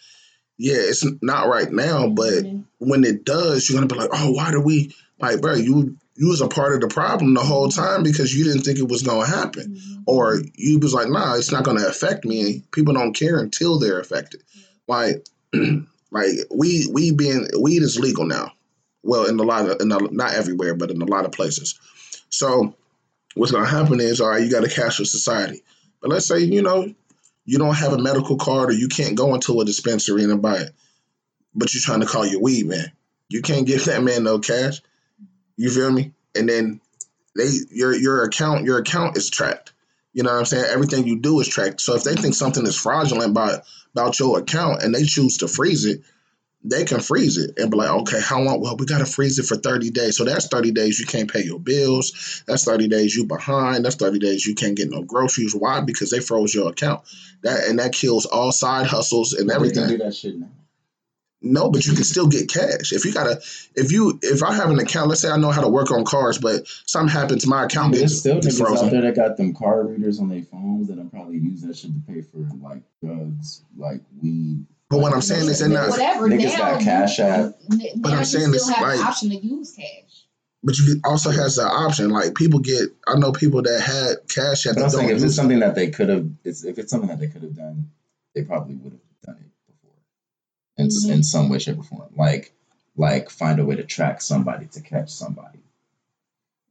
A: Yeah, it's not right now, but
C: Mhm.
A: when it does, you're gonna be like, oh, why do we like, bro? You you was a part of the problem the whole time because you didn't think it was gonna happen,
C: Mhm.
A: or you was like, nah, it's not gonna affect me. People don't care until they're affected. Like, like we we being weed is legal now. Well, in a lot of in a, not everywhere, but in a lot of places. So what's gonna happen is, all right, you got a cashless society, but let's say you know you don't have a medical card or you can't go into a dispensary and buy it, but you're trying to call your weed man. You can't give that man no cash. You feel me? And then they your your account your account is tracked. You know what I'm saying? Everything you do is tracked. So if they think something is fraudulent by about your account and they choose to freeze it, they can freeze it and be like, okay, how long? Well, we gotta freeze it for 30 days. So that's 30 days you can't pay your bills. That's 30 days you behind. That's 30 days you can't get no groceries. Why? Because they froze your account. That and that kills all side hustles and everything.
B: do that shit now.
A: No, but you can still get cash. If you gotta, if you, if I have an account, let's say I know how to work on cars, but something happens, to my account gets
B: there's still niggas out
A: frozen.
B: there that got them card readers on their phones that will probably use that shit to pay for like drugs, like weed.
A: But what I'm saying is, they're not.
C: whatever.
B: Niggas
C: now,
B: got Cash App.
C: But
A: But I'm saying
C: you
A: it's
C: still have the
A: like-
C: option to use cash.
A: But you also has the option. Like people get, I know people that had cash app.
B: But I'm saying if it's something that they could have, if it's something that they could have done, they probably would have done it before, in s
C: Mhm.
B: in some way, shape, or form. Like like find a way to track somebody to catch somebody.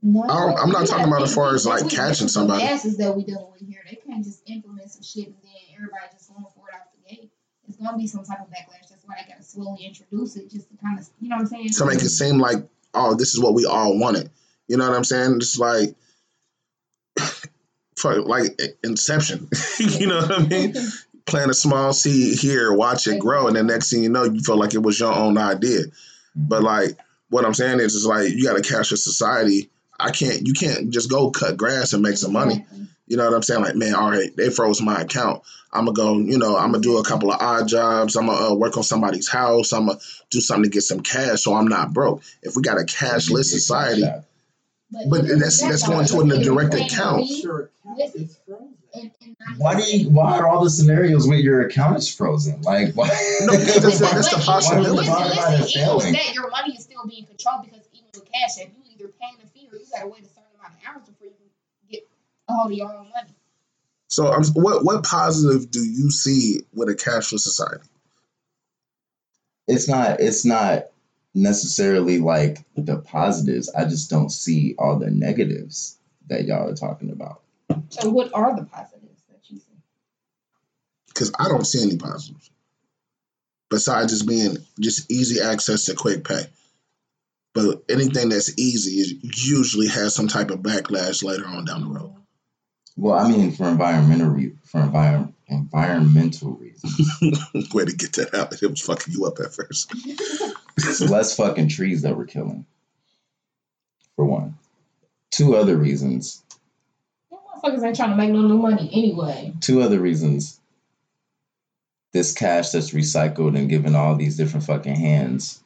C: No,
A: I don't- I'm not talking about as far as, like, catching
C: this the
A: somebody.
C: masses that we dealing with here. They can't just implement some shit and then everybody just going for it out the gate. It's gonna be some type of backlash. That's why I gotta slowly introduce it, just to kind of, you know what I'm saying?
A: to make it seem like, oh, this is what we all wanted. You know what I'm saying? It's like, for like Inception. you know what I mean? Plant a small seed here, watch it grow, and then next thing you know, you feel like it was your own idea. Mm-hmm. But like what I'm saying is, is like you got to cash a society. I can't. You can't just go cut grass and make some money.
C: Exactly.
A: You know what I'm saying? Like, man, all right, they froze my account. I'm gonna go. You know, I'm gonna do a couple of odd jobs. I'm gonna uh, work on somebody's house. I'm gonna do something to get some cash, so I'm not broke. If we got a cashless society, But
C: even
A: that's- that's going
C: though,
A: to an
C: if
A: direct account.
C: fee,
D: Your account is frozen.
C: and- and not
B: Why do you? Why are all the scenarios where your account is frozen? Like why?
A: No, because
C: But-
A: that's the-
C: but-
A: that's the possibility.
C: Listen,
B: Why
C: listen, even with
B: failing?
C: that, your money is still being controlled because even with cash, if you either paying the fee or you gotta wait a certain amount of hours before you can get a hold of your own money.
A: so um, what what positive do you see with a cashless society?
B: it's not it's not necessarily like the positives. I just don't see all the negatives that y'all are talking about.
C: So, what are the positives that you see?
A: Because I don't see any positives besides just being just easy access to quick pay. But anything that's easy is usually has some type of backlash later on down the road.
B: Well, I mean, for environmental re- for envir- environmental reasons,
A: Way to get that out. It was fucking you up at first.
B: it's less fucking trees that we're killing. For one, two other reasons.
C: Them motherfuckers ain't trying to make no new money anyway.
B: Two other reasons. This cash that's recycled and given all these different fucking hands.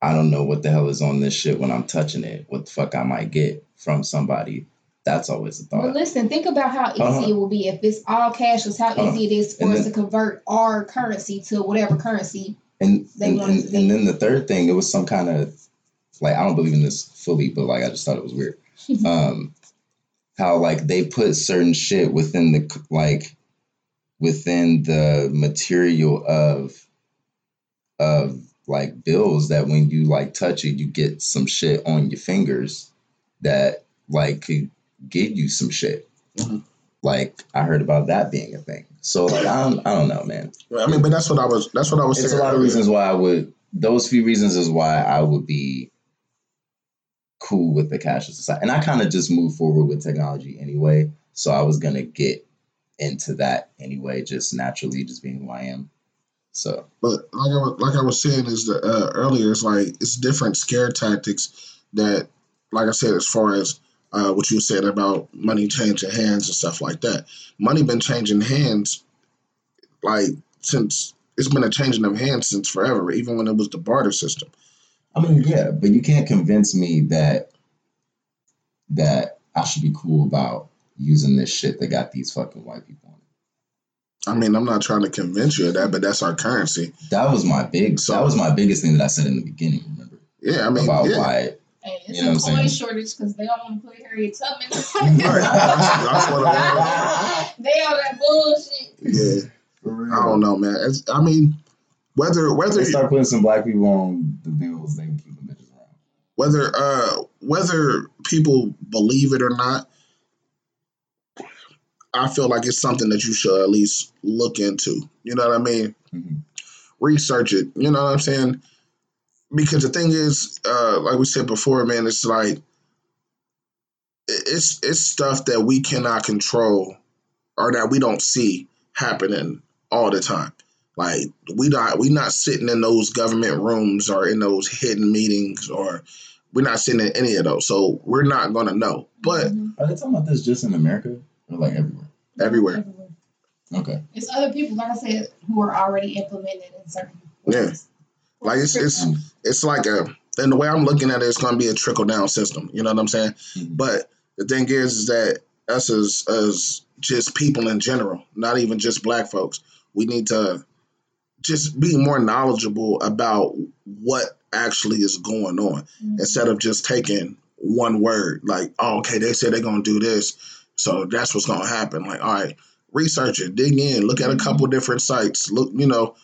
B: I don't know what the hell is on this shit when I'm touching it. What the fuck I might get from somebody. That's always a
C: But
B: thought.
C: listen, think about how easy
B: Uh-huh.
C: it will be if it's all cashless. How
B: Uh-huh.
C: easy it is for us to convert our currency to whatever currency.
B: And
C: They
B: and,
C: want
B: and, and then the third thing, it was some kind of like I don't believe in this fully, but like I just thought it was weird. um, how like they put certain shit within the like within the material of of like bills that when you like touch it, you get some shit on your fingers that like could give you some shit.
A: Mhm.
B: Like I heard about that being a thing. So like I don't I don't know, man.
A: I mean, but that's what I was. That's what I was
B: It's a lot of reasons why I would. Those few reasons is why I would be cool with the cashless society, and I kind of just moved forward with technology anyway. So I was gonna get into that anyway, just naturally, just being who I am. So
A: But like I was, like I was saying is that uh, earlier, it's like it's different scare tactics that, like I said, as far as uh, what you said about money changing hands and stuff like that. Money been changing hands, like since it's been a changing of hands since forever, even when it was the barter system.
B: I mean, yeah, but you can't convince me that that I should be cool about using this shit that got these fucking white people on it.
A: I mean, I'm not trying to convince you of that, but that's our currency.
B: That was my big.
A: So-
B: that was my biggest thing that I said in the beginning. Remember
A: Yeah, I mean,
B: about
A: yeah.
B: why
C: Hey, it's
B: You know
C: a
B: what I'm
C: coin shortage because they don't want to put Harriet Tubman.
A: Right, that's- that's what it
C: they on that bullshit.
A: Yeah,
B: For
A: I don't know, man. It's, I mean, whether whether
B: They start putting some black people on the bills, they can keep the bitches around.
A: whether uh whether people believe it or not i feel like it's something that you should at least look into you know what i mean
B: Mhm.
A: research it you know what i'm saying because the thing is uh like we said before man it's like it's it's stuff that we cannot control or that we don't see happening all the time like we not we not sitting in those government rooms or in those hidden meetings or we're not sitting in any of those so we're not going to know but
C: Mhm.
B: Are they talking about this just in America or like everywhere?
A: everywhere
B: Okay.
C: It's other people, like I said, who are already implemented in certain
A: Yeah. Like, it's- it's- it's like a and the way i'm looking at it it's going to be a trickle down system you know what i'm saying
B: Mhm.
A: but the thing is is that us as as just people in general not even just black folks we need to just be more knowledgeable about what actually is going on
C: Mhm.
A: instead of just taking one word like oh okay they said they're going to do this so that's what's going to happen like all right research it dig in look at a couple different sites look you know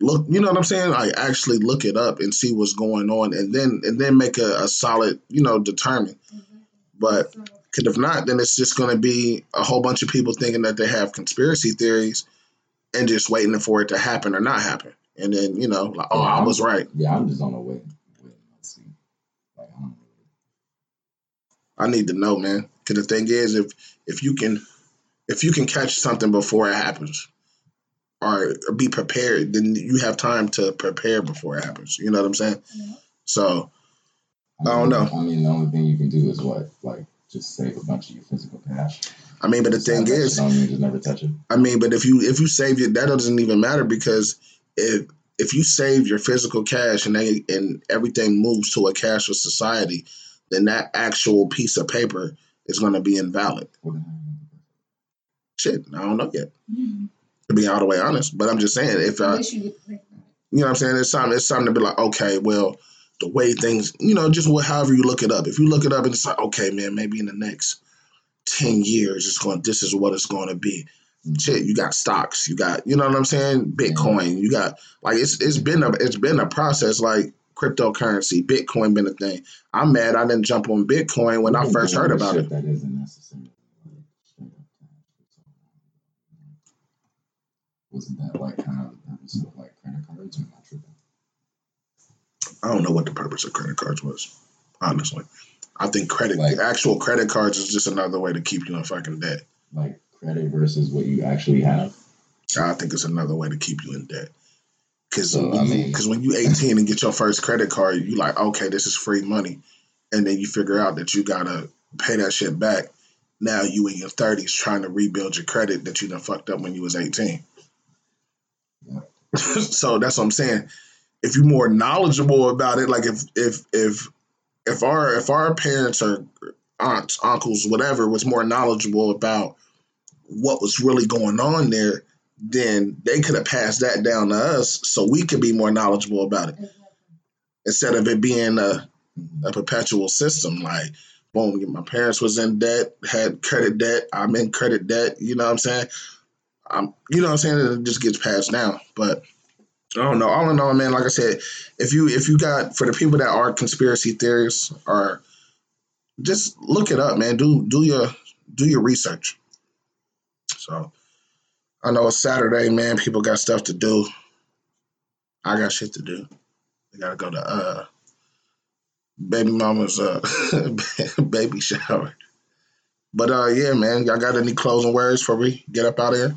A: look you know what i'm saying like actually look it up and see what's going on and then and then make a, a solid you know determine mm-hmm. but
C: So,
A: because if not then it's just going to be a whole bunch of people thinking that they have conspiracy theories and just waiting for it to happen or not happen and then you know like oh i was right
B: Yeah, I'm just on the wait. Wait, let's see. Like, I don't know.
A: I need to know, man. Because the thing is, if if you can if you can catch something before it happens, or be prepared, then you have time to prepare before it happens. You know what I'm saying?
C: yeah.
A: So
B: I, mean,
A: I don't know.
B: I mean, the only thing you can do is what, like, just save a bunch of your physical cash.
A: I mean, but the thing
B: is, that
A: is,
B: shit, mean just never touch it.
A: I mean, but if you if you save it, that doesn't even matter because if if you save your physical cash and they and everything moves to a cashless society, then that actual piece of paper is going to be invalid.
B: What the?
A: Shit, I don't know yet.
C: Mhm.
A: To be all the way honest, but I'm just saying if
C: At
A: uh,
C: you get to think about it.
A: You know what I'm saying? It's something. It's something to be like, okay, well, the way things, you know, just what, however you look it up. If you look it up and it's like, okay, man, maybe in the next ten years, it's going. This is what it's going to be. Shit, you got stocks. You got, you know what I'm saying? Bitcoin. You got like it's it's been a it's been a process. Like cryptocurrency, Bitcoin been a thing. I'm mad I didn't jump on Bitcoin when I first heard about it.
B: That isn't necessarily like straight up cash. Wasn't that like kind of the purpose of like credit cards or not tripping?
A: I don't know what the purpose of credit cards was. Honestly, I think credit,
B: Like-
A: actual credit cards, is just another way to keep you in fucking debt.
B: Like credit versus what you actually have.
A: I think it's another way to keep you in debt. Because
B: So, I mean-
A: because when you 18 and get your first credit card, you like, okay, this is free money, and then you figure out that you gotta pay that shit back. Now you in your 30s trying to rebuild your credit that you done fucked up when you was 18. So that's what I'm saying. If you're more knowledgeable about it, like if if if if our if our parents or aunts, uncles, whatever was more knowledgeable about what was really going on there, then they could have passed that down to us so we could be more knowledgeable about it. Instead of it being a, a perpetual system like boom my parents was in debt had credit debt i'm in credit debt you know what i'm saying i'm you know what i'm saying it just gets passed down but I don't know. All in all, man, like I said, if you if you got for the people that are conspiracy theorists or just look it up, man. Do do your do your research. So I know it's Saturday, man. People got stuff to do. I got shit to do. I gotta go to uh baby mama's uh baby shower. But uh yeah, man, y'all got any closing words for we get up out of here?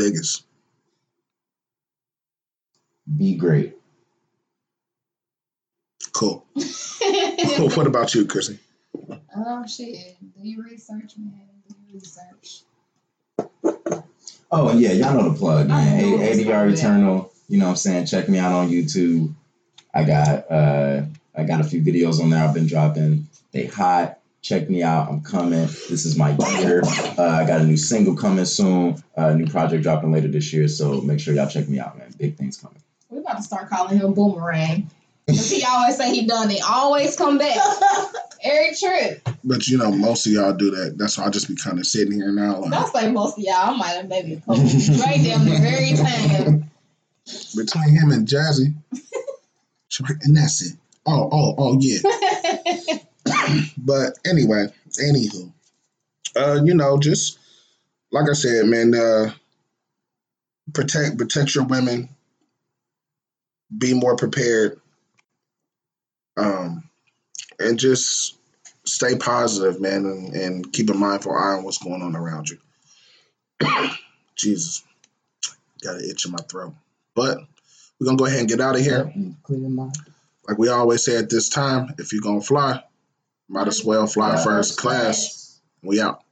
A: Ziggas.
B: Be great.
A: Cool. what about you, Chrissy?
C: oh shit. Do your research, man. Do your research.
B: Oh yeah, y'all know the plug, man.
C: I
B: A- ADR Eternal. You know what I'm saying? Check me out on YouTube. I got uh I got a few videos on there I've been dropping. They hot. Check me out. I'm coming. This is my year. Uh, I got a new single coming soon. Uh, new project dropping later this year. So make sure y'all check me out, man. Big things coming.
C: We about to start calling him Boomerang. 'Cause he always say he done it. Always come back. Every trip.
A: But you know, most of y'all do that. That's why I just be kind of sitting here now. That's like,
C: Don't say most of y'all. I might have maybe a couple. right down there every time.
A: between him and Jazzy, and that's it. Oh, oh, oh, yeah. But anyway, anywho, uh, you know, just like I said, man, uh, protect protect your women. Be more prepared. Um, and just stay positive, man, and, and keep a mindful eye on what's going on around you. Jesus, got an itch in my throat. But we're gonna go ahead and get out of here.
B: Clear your mind.
A: Like we always say at this time, if you're gonna fly, might as well
B: fly
A: first class. We out.